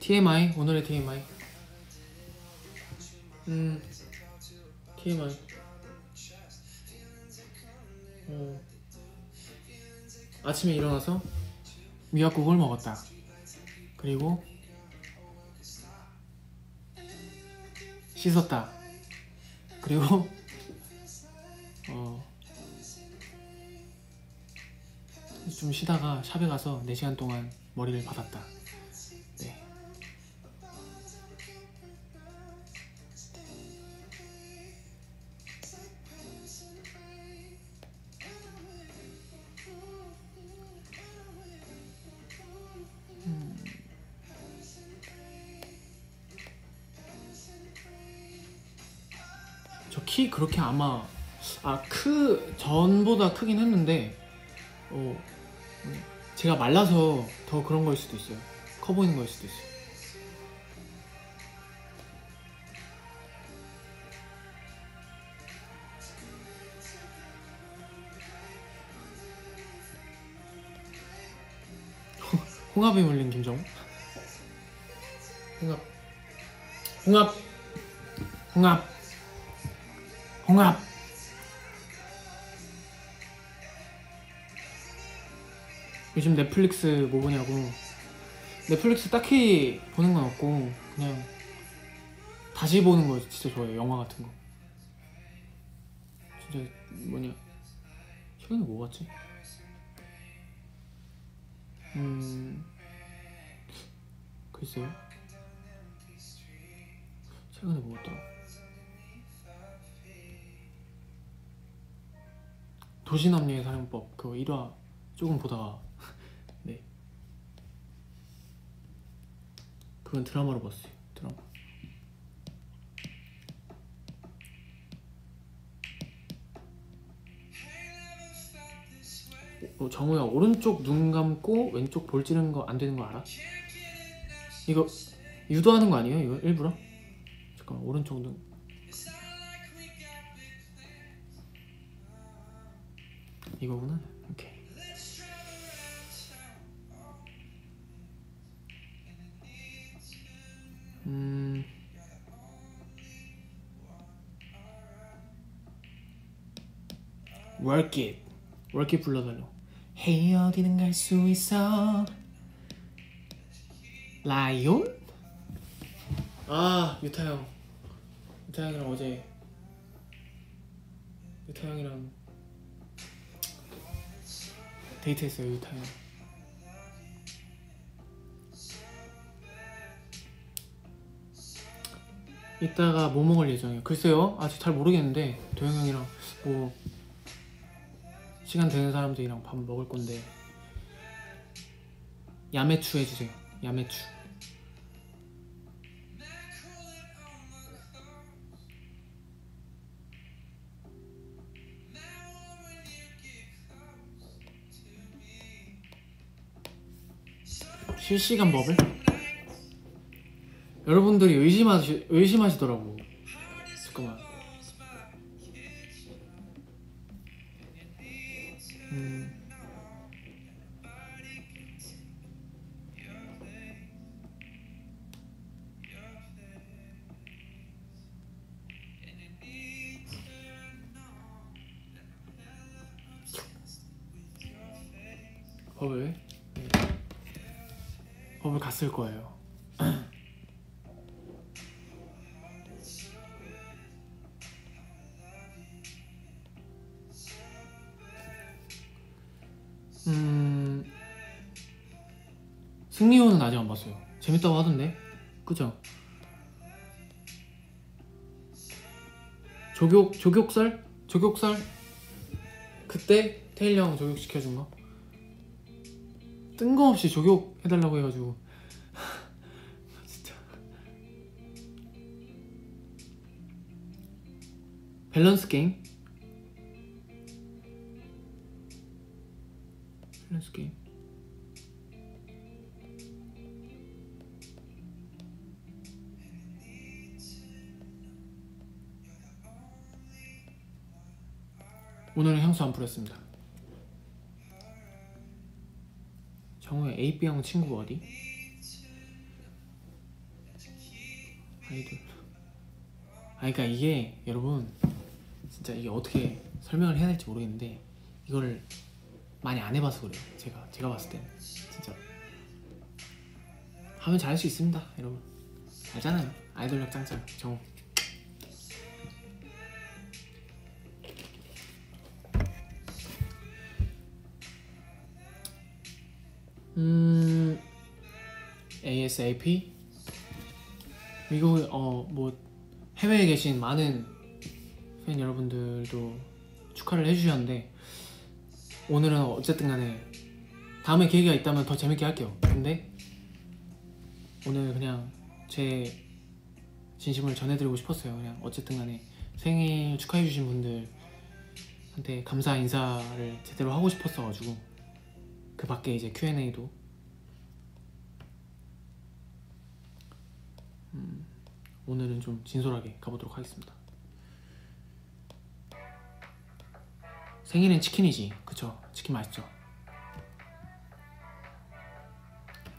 TMI 오늘의 TMI 음 TMI 어, 아침에 일어나서 미역국을 먹었다. 그리고 씻었다. 그리고 어, 좀 쉬다가 샵에 가서 4시간 동안 머리를 받았다 그렇게 아마 아 크 전보다 크긴 했는데 어 음, 제가 말라서 더 그런 걸 수도 있어요. 커 보이는 걸 수도 있어요. 홍합에 물린 김정우? 홍합. 홍합. 홍합 홍합. 요즘 넷플릭스 뭐 보냐고. 넷플릭스 딱히 보는 건 없고 그냥 다시 보는 거 진짜 좋아해요 영화 같은 거. 진짜 뭐냐. 최근에 뭐 봤지? 음 글쎄요. 최근에 뭐 봤더라 도시남녀의 사용법 그거 1화 조금 보다가 네 그건 드라마로 봤어요 드라마 어, 정우야 오른쪽 눈 감고 왼쪽 볼 찌르는 거 안 되는 거 알아? 이거 유도하는 거 아니에요? 이거 일부러? 잠깐 만 오른쪽 눈 이거구나. 음. Work it. Work it 불러달라. Hey 어디든 갈 수 있어. 라이온? 아 유타 형. 유타 형이랑 어제 유타 형이랑 데이트했어요 유타 형 이따가 뭐 먹을 예정이에요? 글쎄요 아직 잘 모르겠는데 도영 형이랑 뭐 시간 되는 사람들이랑 밥 먹을 건데 야매추 해주세요 야매추 실시간 버블? 여러분들이 의심하시, 의심하시더라고 잠깐만 재밌다고 하던데, 그죠? 조교 조교살? 조교살? 그때 테일 형 조교 시켜준 거? 뜬금없이 조교 해달라고 해가지고. 진짜. 밸런스 게임? 밸런스 게임 오늘은 향수 안 뿌렸습니다. 정우의 AB형 친구 어디? 아이돌. 아, 그러니까 이게 여러분 진짜 이게 어떻게 설명을 해야 될지 모르겠는데 이거를 많이 안 해봐서 그래요. 제가 제가 봤을 때는 진짜 하면 잘할 수 있습니다, 여러분. 알잖아요. 아이돌력 짱짱 정우. 음 ASAP? 이거 어뭐 해외에 계신 많은 팬 여러분들도 축하를 해주셨는데 오늘은 어쨌든 간에 다음에 계기가 있다면 더 재밌게 할게요. 근데 오늘 그냥 제 진심을 전해드리고 싶었어요. 그냥 어쨌든 간에 생일 축하해주신 분들한테 감사 인사를 제대로 하고 싶었어가지고 그 밖에 이제 Q&A도 음, 오늘은 좀 진솔하게 가보도록 하겠습니다. 생일엔 치킨이지, 그쵸? 치킨 맛있죠?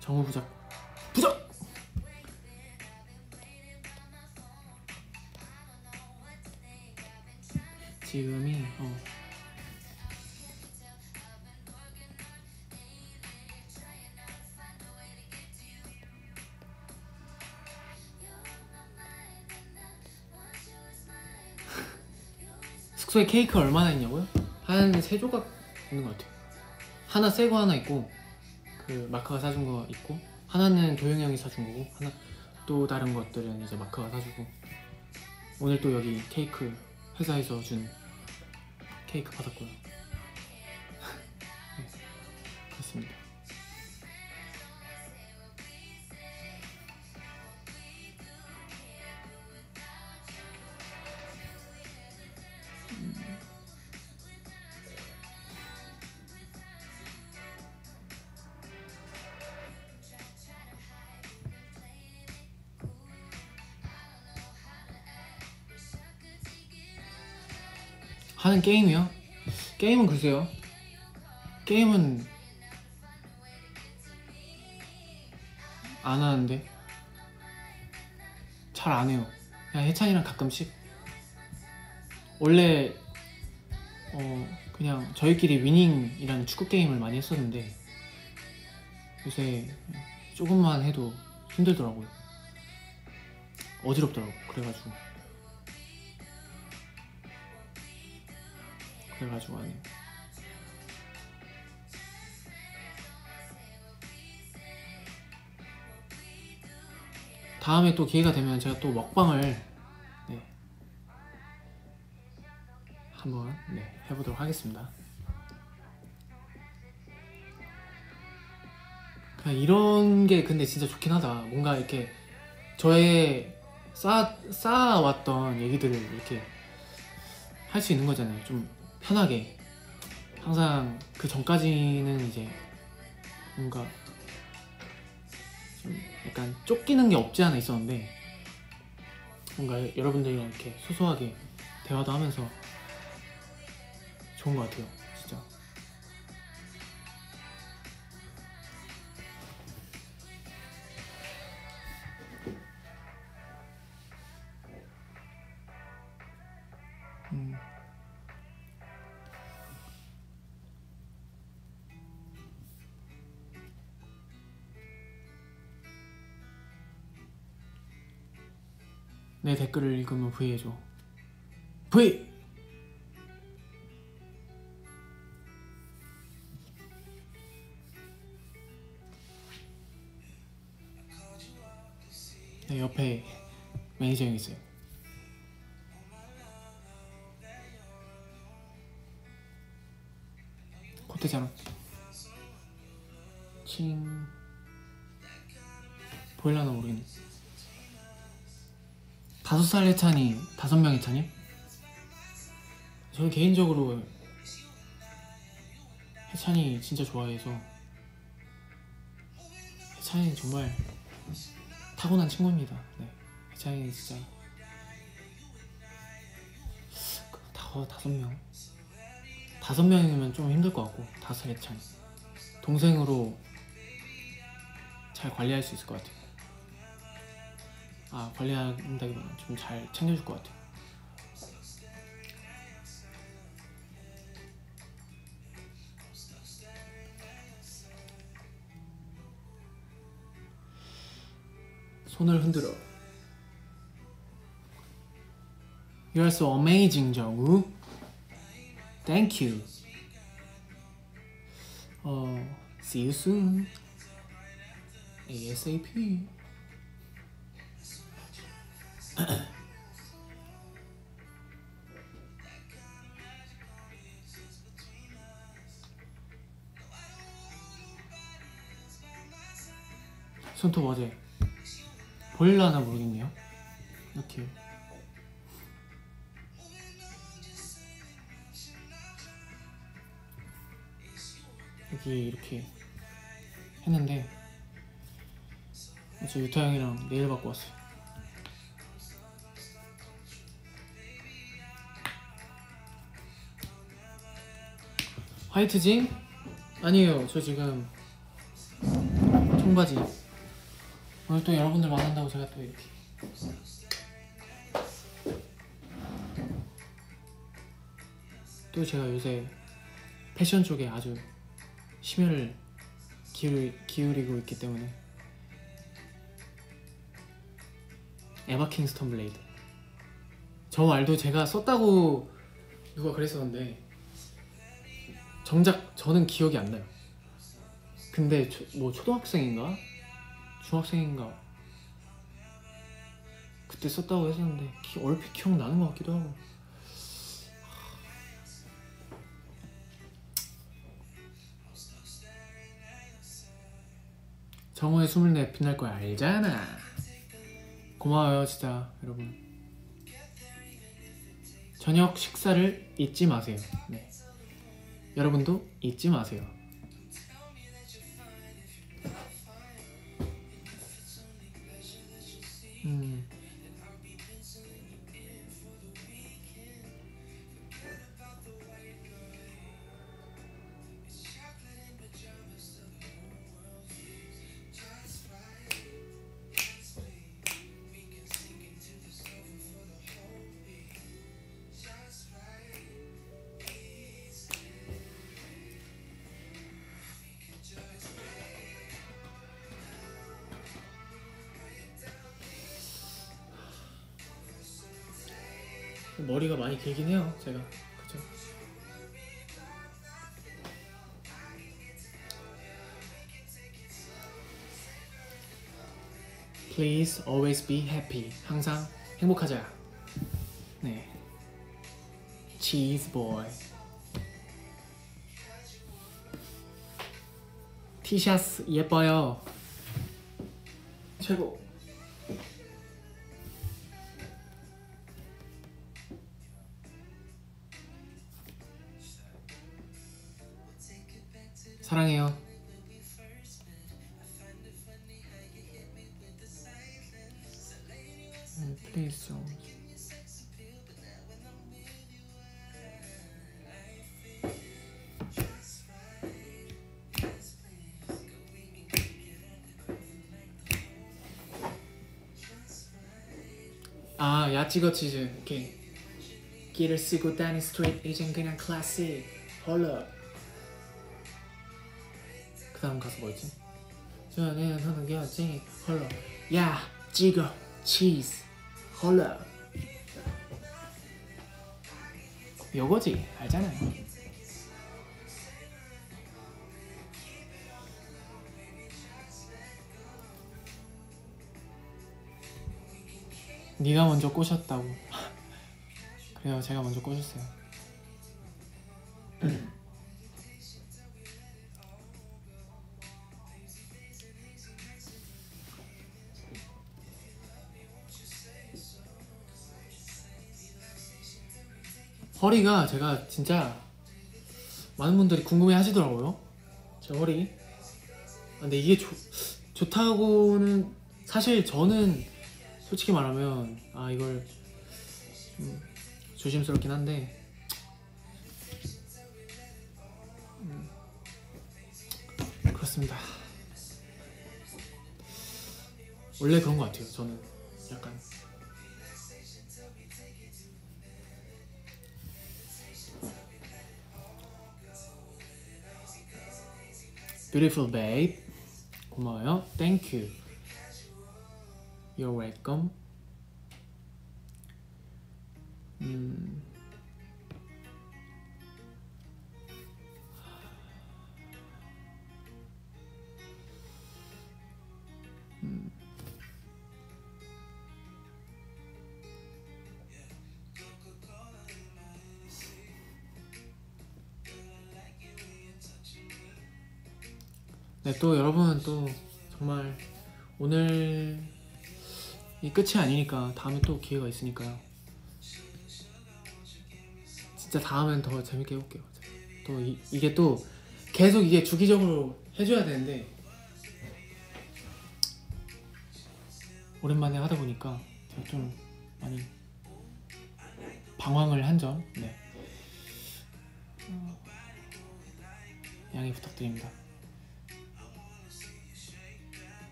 정우 부작 부작! 지금이 어 숙소에 케이크 얼마나 있냐고요? 한 세 조각 있는 것 같아요. 하나 새 거 하나 있고 그 마크가 사준 거 있고 하나는 도영이 형이 사준 거고 하나 또 다른 것들은 이제 마크가 사주고 오늘 또 여기 케이크 회사에서 준 케이크 받았고요. 하는 게임이요? 게임은 글쎄요. 게임은 안 하는데 잘 안 해요. 그냥 해찬이랑 가끔씩 원래 어 그냥 저희끼리 위닝이라는 축구 게임을 많이 했었는데 요새 조금만 해도 힘들더라고요. 어지럽더라고. 그래가지고 그래가지고 아니. 다음에 또 기회가 되면 제가 또 먹방을 네, 한번 네, 해보도록 하겠습니다. 그냥 이런 게 근데 진짜 좋긴 하다. 뭔가 이렇게 저의 쌓아, 쌓아왔던 얘기들을 이렇게 할 수 있는 거잖아요. 좀 편하게. 항상 그 전까지는 이제 뭔가 좀 약간 쫓기는 게 없지 않아 있었는데 뭔가 여러분들이랑 이렇게 소소하게 대화도 하면서 좋은 것 같아요. 댓글을 읽으면 V 해줘. V! 네, 옆에 매니저 형 있어요. 5살의 찬이 5명의 찬이? 저는 개인적으로 해찬이 진짜 좋아해서 해찬이 정말 타고난 친구입니다. 네. 해찬이 진짜 다 다섯 명 다섯 명이면 좀 힘들 것 같고 다섯 해찬이 동생으로 잘 관리할 수 있을 것 같아요. 아 관리한다기보다는 좀 잘 챙겨줄 것 같아요. 손을 흔들어. You are so amazing, 정우. Thank you. 어, see you soon. ASAP. 손톱 어제 보일라나 모르겠네요. 이렇게 여기 이렇게 했는데 어제 유타 형이랑 네일 받고 왔어요. 화이트징? 아니에요. 저 지금 청바지. 오늘 또 여러분들 만난다고 제가 또 이렇게. 또 제가 요새 패션 쪽에 아주 심혈을 기울, 기울이고 있기 때문에 에바 킹스턴 블레이드 저 말도 제가 썼다고 누가 그랬었는데 정작 저는 기억이 안 나요. 근데 초, 뭐 초등학생인가 중학생인가 그때 썼다고 했었는데 기, 얼핏 기억 나는 것 같기도 하고. 정호의 24 빛날 거야 알잖아. 고마워요 진짜 여러분. 저녁 식사를 잊지 마세요. 네. 여러분도 잊지 마세요. 길긴 해요 제가 그죠 Please always be happy 항상 행복하자 네 Cheese boy 티셔츠 예뻐요 최고 아 야찌거 치즈. 오케이 길을 쓰고 다니 스트레이트 이젠 그냥 클래식. 홀러. 그 다음 가수 뭐였지? 저는 하는 게 없지 홀러. 야 찍어 치즈. 홀러. 요거지. 알잖아요 네가 먼저 꼬셨다고. 그래요 제가 먼저 꼬셨어요. 허리가 제가 진짜 많은 분들이 궁금해 하시더라고요. 제 허리. 아, 근데 이게 좋, 좋다고는 사실 저는 솔직히 말하면 아 이걸 좀 조심스럽긴 한데 음, 그렇습니다. 원래 그런 것 같아요 저는. 약간. Beautiful babe. 고마워요. Thank you You're welcome 음. 음. 네, 또 여러분 또 정말 오늘 이 끝이 아니니까 다음에 또 기회가 있으니까요. 진짜 다음엔 더 재밌게 해볼게요. 또 이, 이게 또 계속 이게 주기적으로 해줘야 되는데 오랜만에 하다 보니까 제가 좀 많이 방황을 한 점, 네. 어, 양해 부탁드립니다.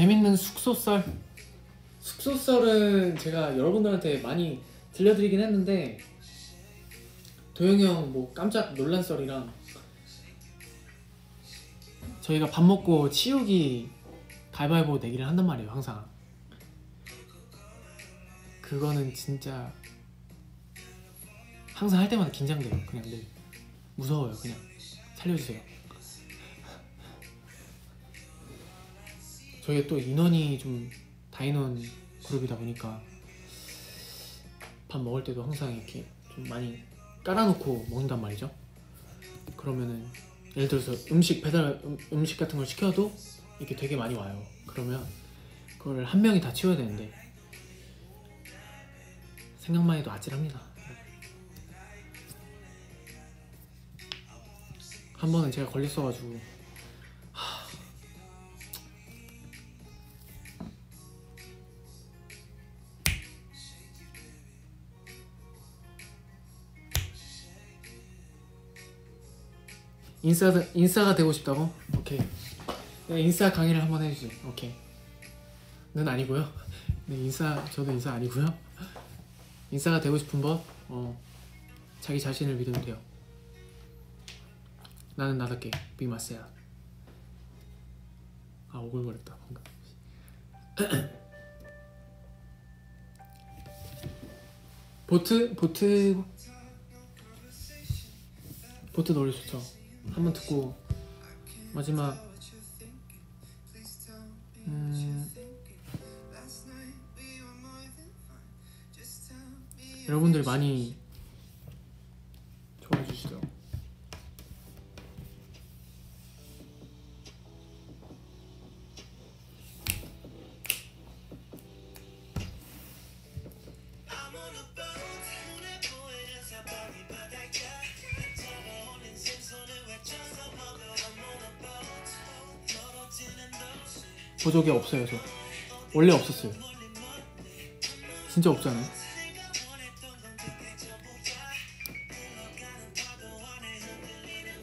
재밌는 숙소썰 숙소썰은 제가 여러분들한테 많이 들려드리긴 했는데 도영이 형 뭐 깜짝 놀란 썰이랑 저희가 밥 먹고 치우기 가위바위보 내기를 한단 말이에요 항상. 그거는 진짜 항상 할 때마다 긴장돼요 그냥. 늘 무서워요 그냥. 살려주세요 저희가 또 인원이 좀 다인원 그룹이다 보니까 밥 먹을 때도 항상 이렇게 좀 많이 깔아놓고 먹는단 말이죠. 그러면은 예를 들어서 음식 배달 음, 음식 같은 걸 시켜도 이렇게 되게 많이 와요. 그러면 그걸 한 명이 다 치워야 되는데 생각만 해도 아찔합니다. 한 번은 제가 걸렸어가지고 인싸 인싸가 되고 싶다고? 오케이. 네, 인싸 강의를 한번 해주세요. 오케이. 는 아니고요. 네, 인싸 저도 인싸 아니고요. 인싸가 되고 싶은 법, 어, 자기 자신을 믿으면 돼요. 나는 나답게 be myself. 아 오글거렸다 방금. 보트 보트 보트 노래 좋죠. 한번 듣고 마지막 음, 여러분들 많이 좋아해 주시죠. 보조개 없어요 저. 원래 없었어요. 진짜 없잖아요?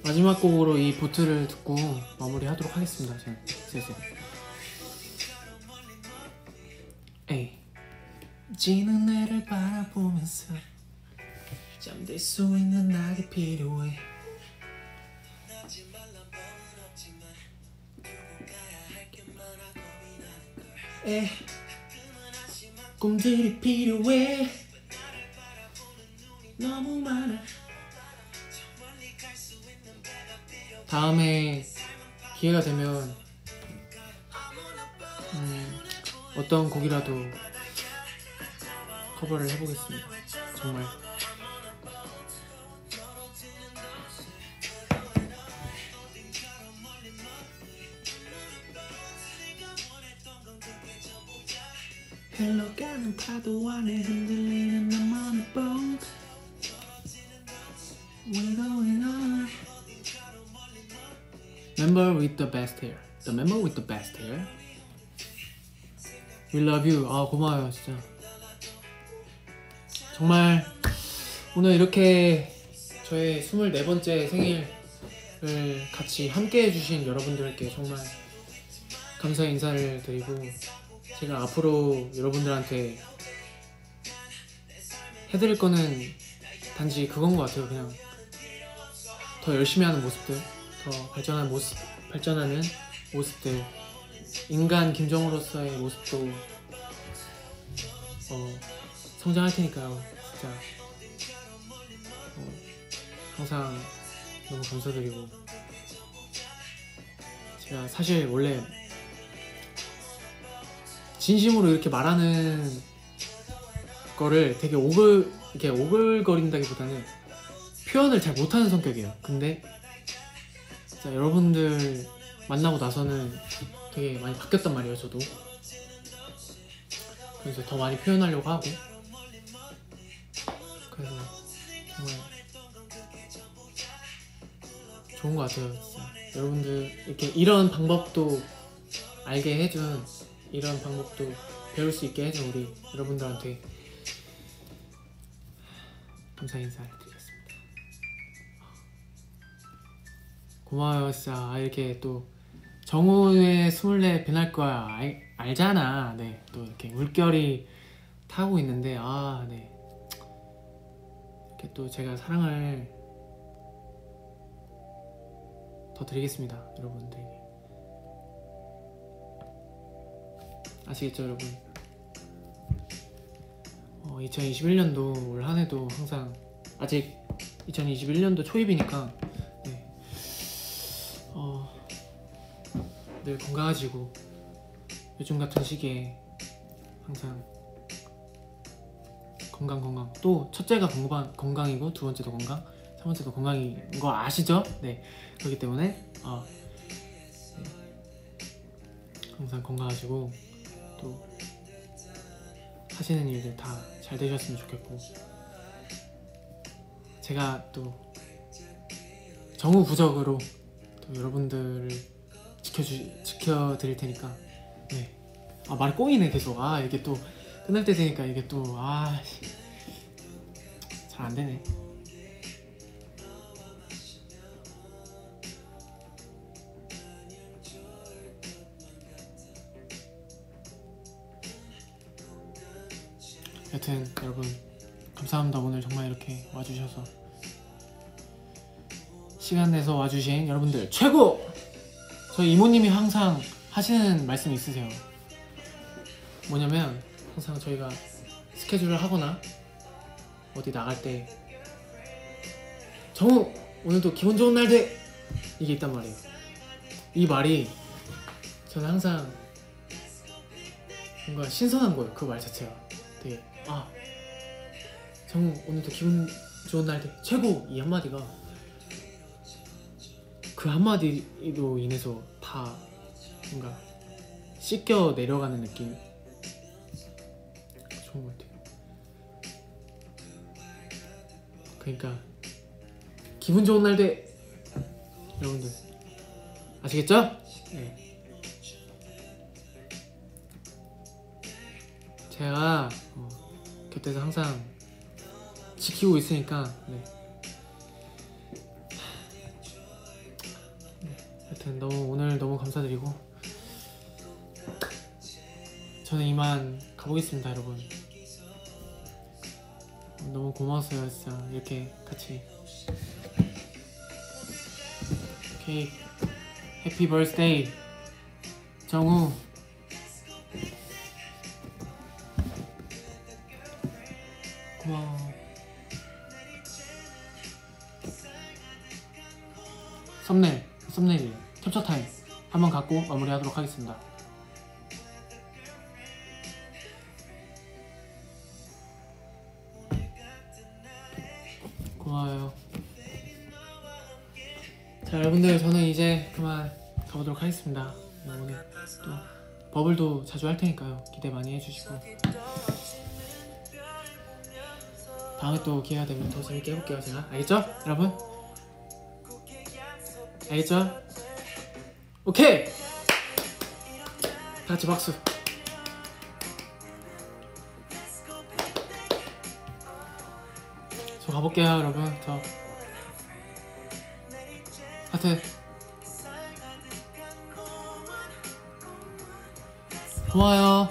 마지막 곡으로 이 보트를 듣고 마무리하도록 하겠습니다 저는 슬슬 에이. 지는 해를 바라보면서 잠들 수 있는 낙이 필요해 에 꿈들이 필요해. 너무 많아. 다음에 기회가 되면 음, 어떤 곡이라도 커버를 해보겠습니다. 정말 파도 안에 흔들리는 나만의 boat We're going on Member with the best hair The member with the best hair We love you 아 고마워요 진짜 정말 오늘 이렇게 저의 24번째 생일을 같이 함께 해주신 여러분들께 정말 감사 인사를 드리고 제가 앞으로 여러분들한테 해드릴 거는 단지 그건 것 같아요. 그냥 더 열심히 하는 모습들, 더 발전하는 모습, 발전하는 모습들, 인간 김정우로서의 모습도 어, 성장할 테니까요. 진짜 어, 항상 너무 감사드리고 제가 사실 원래 진심으로 이렇게 말하는 거를 되게 오글 이렇게 오글거린다기보다는 표현을 잘 못하는 성격이에요. 근데 진짜 여러분들 만나고 나서는 되게 많이 바뀌었단 말이에요. 저도 그래서 더 많이 표현하려고 하고 그래서 정말 좋은 것 같아요. 진짜 여러분들 이렇게 이런 방법도 알게 해준 이런 방법도 배울 수 있게 해준 우리 여러분들한테 감사 인사를 드리겠습니다. 고마워요 진짜 아, 이렇게 또 정우의 스물네 변할 거야 알, 알잖아 네 또 이렇게 물결이 타고 있는데 아 네 이렇게 또 제가 사랑을 더 드리겠습니다 여러분들에게 아시겠죠 여러분? 어, 2021년도 올 한 해도 항상 아직 2021년도 초입이니까 네. 어, 늘 건강하시고 요즘 같은 시기에 항상 건강 건강 또 첫째가 건강, 건강이고 두 번째도 건강 세 번째도 건강인 거 아시죠? 네 그렇기 때문에 어, 네. 항상 건강하시고 또 하시는 일들 다 잘 되셨으면 좋겠고. 제가 또 정우 부적으로 또 여러분들을 지켜주 지켜드릴 테니까. 네. 아 말이 꼬이네 계속. 아 이게 또 끝날 때 되니까 이게 또 아 잘 안 되네 여튼 여러분 감사합니다. 오늘 정말 이렇게 와주셔서. 시간 내서 와주신 여러분들 최고! 저희 이모님이 항상 하시는 말씀 있으세요. 뭐냐면 항상 저희가 스케줄을 하거나 어디 나갈 때 정우 오늘도 기분 좋은 날 돼! 이게 있단 말이에요. 이 말이 저는 항상 뭔가 신선한 거예요. 그 말 자체가. 되게 아 정우 오늘도 기분 좋은 날 돼. 최고! 이 한마디가. 그 한마디로 인해서 다 뭔가 씻겨 내려가는 느낌. 좋은 것 같아요. 그러니까 기분 좋은 날 돼. 여러분들. 아시겠죠? 네. 제가 어, 곁에서 항상 지키고 있으니까 네. 네, 하여튼 너무 오늘 너무 감사드리고. 저는 이만 가보겠습니다 여러분. 너무 고마웠어요 진짜. 이렇게 같이. 케이크 해피 버스데이 정우 마무리하도록 하겠습니다. 고마워요. 자 여러분들 저는 이제 그만 가보도록 하겠습니다. 네, 오늘 또 버블도 자주 할 테니까요. 기대 많이 해주시고. 다음에 또 기회가 되면 더 재밌게 해볼게요 제가. 알겠죠? 여러분? 알겠죠? 오케이! 다 같이 박수. 저 가볼게요 여러분. 저. 하여튼 고마워요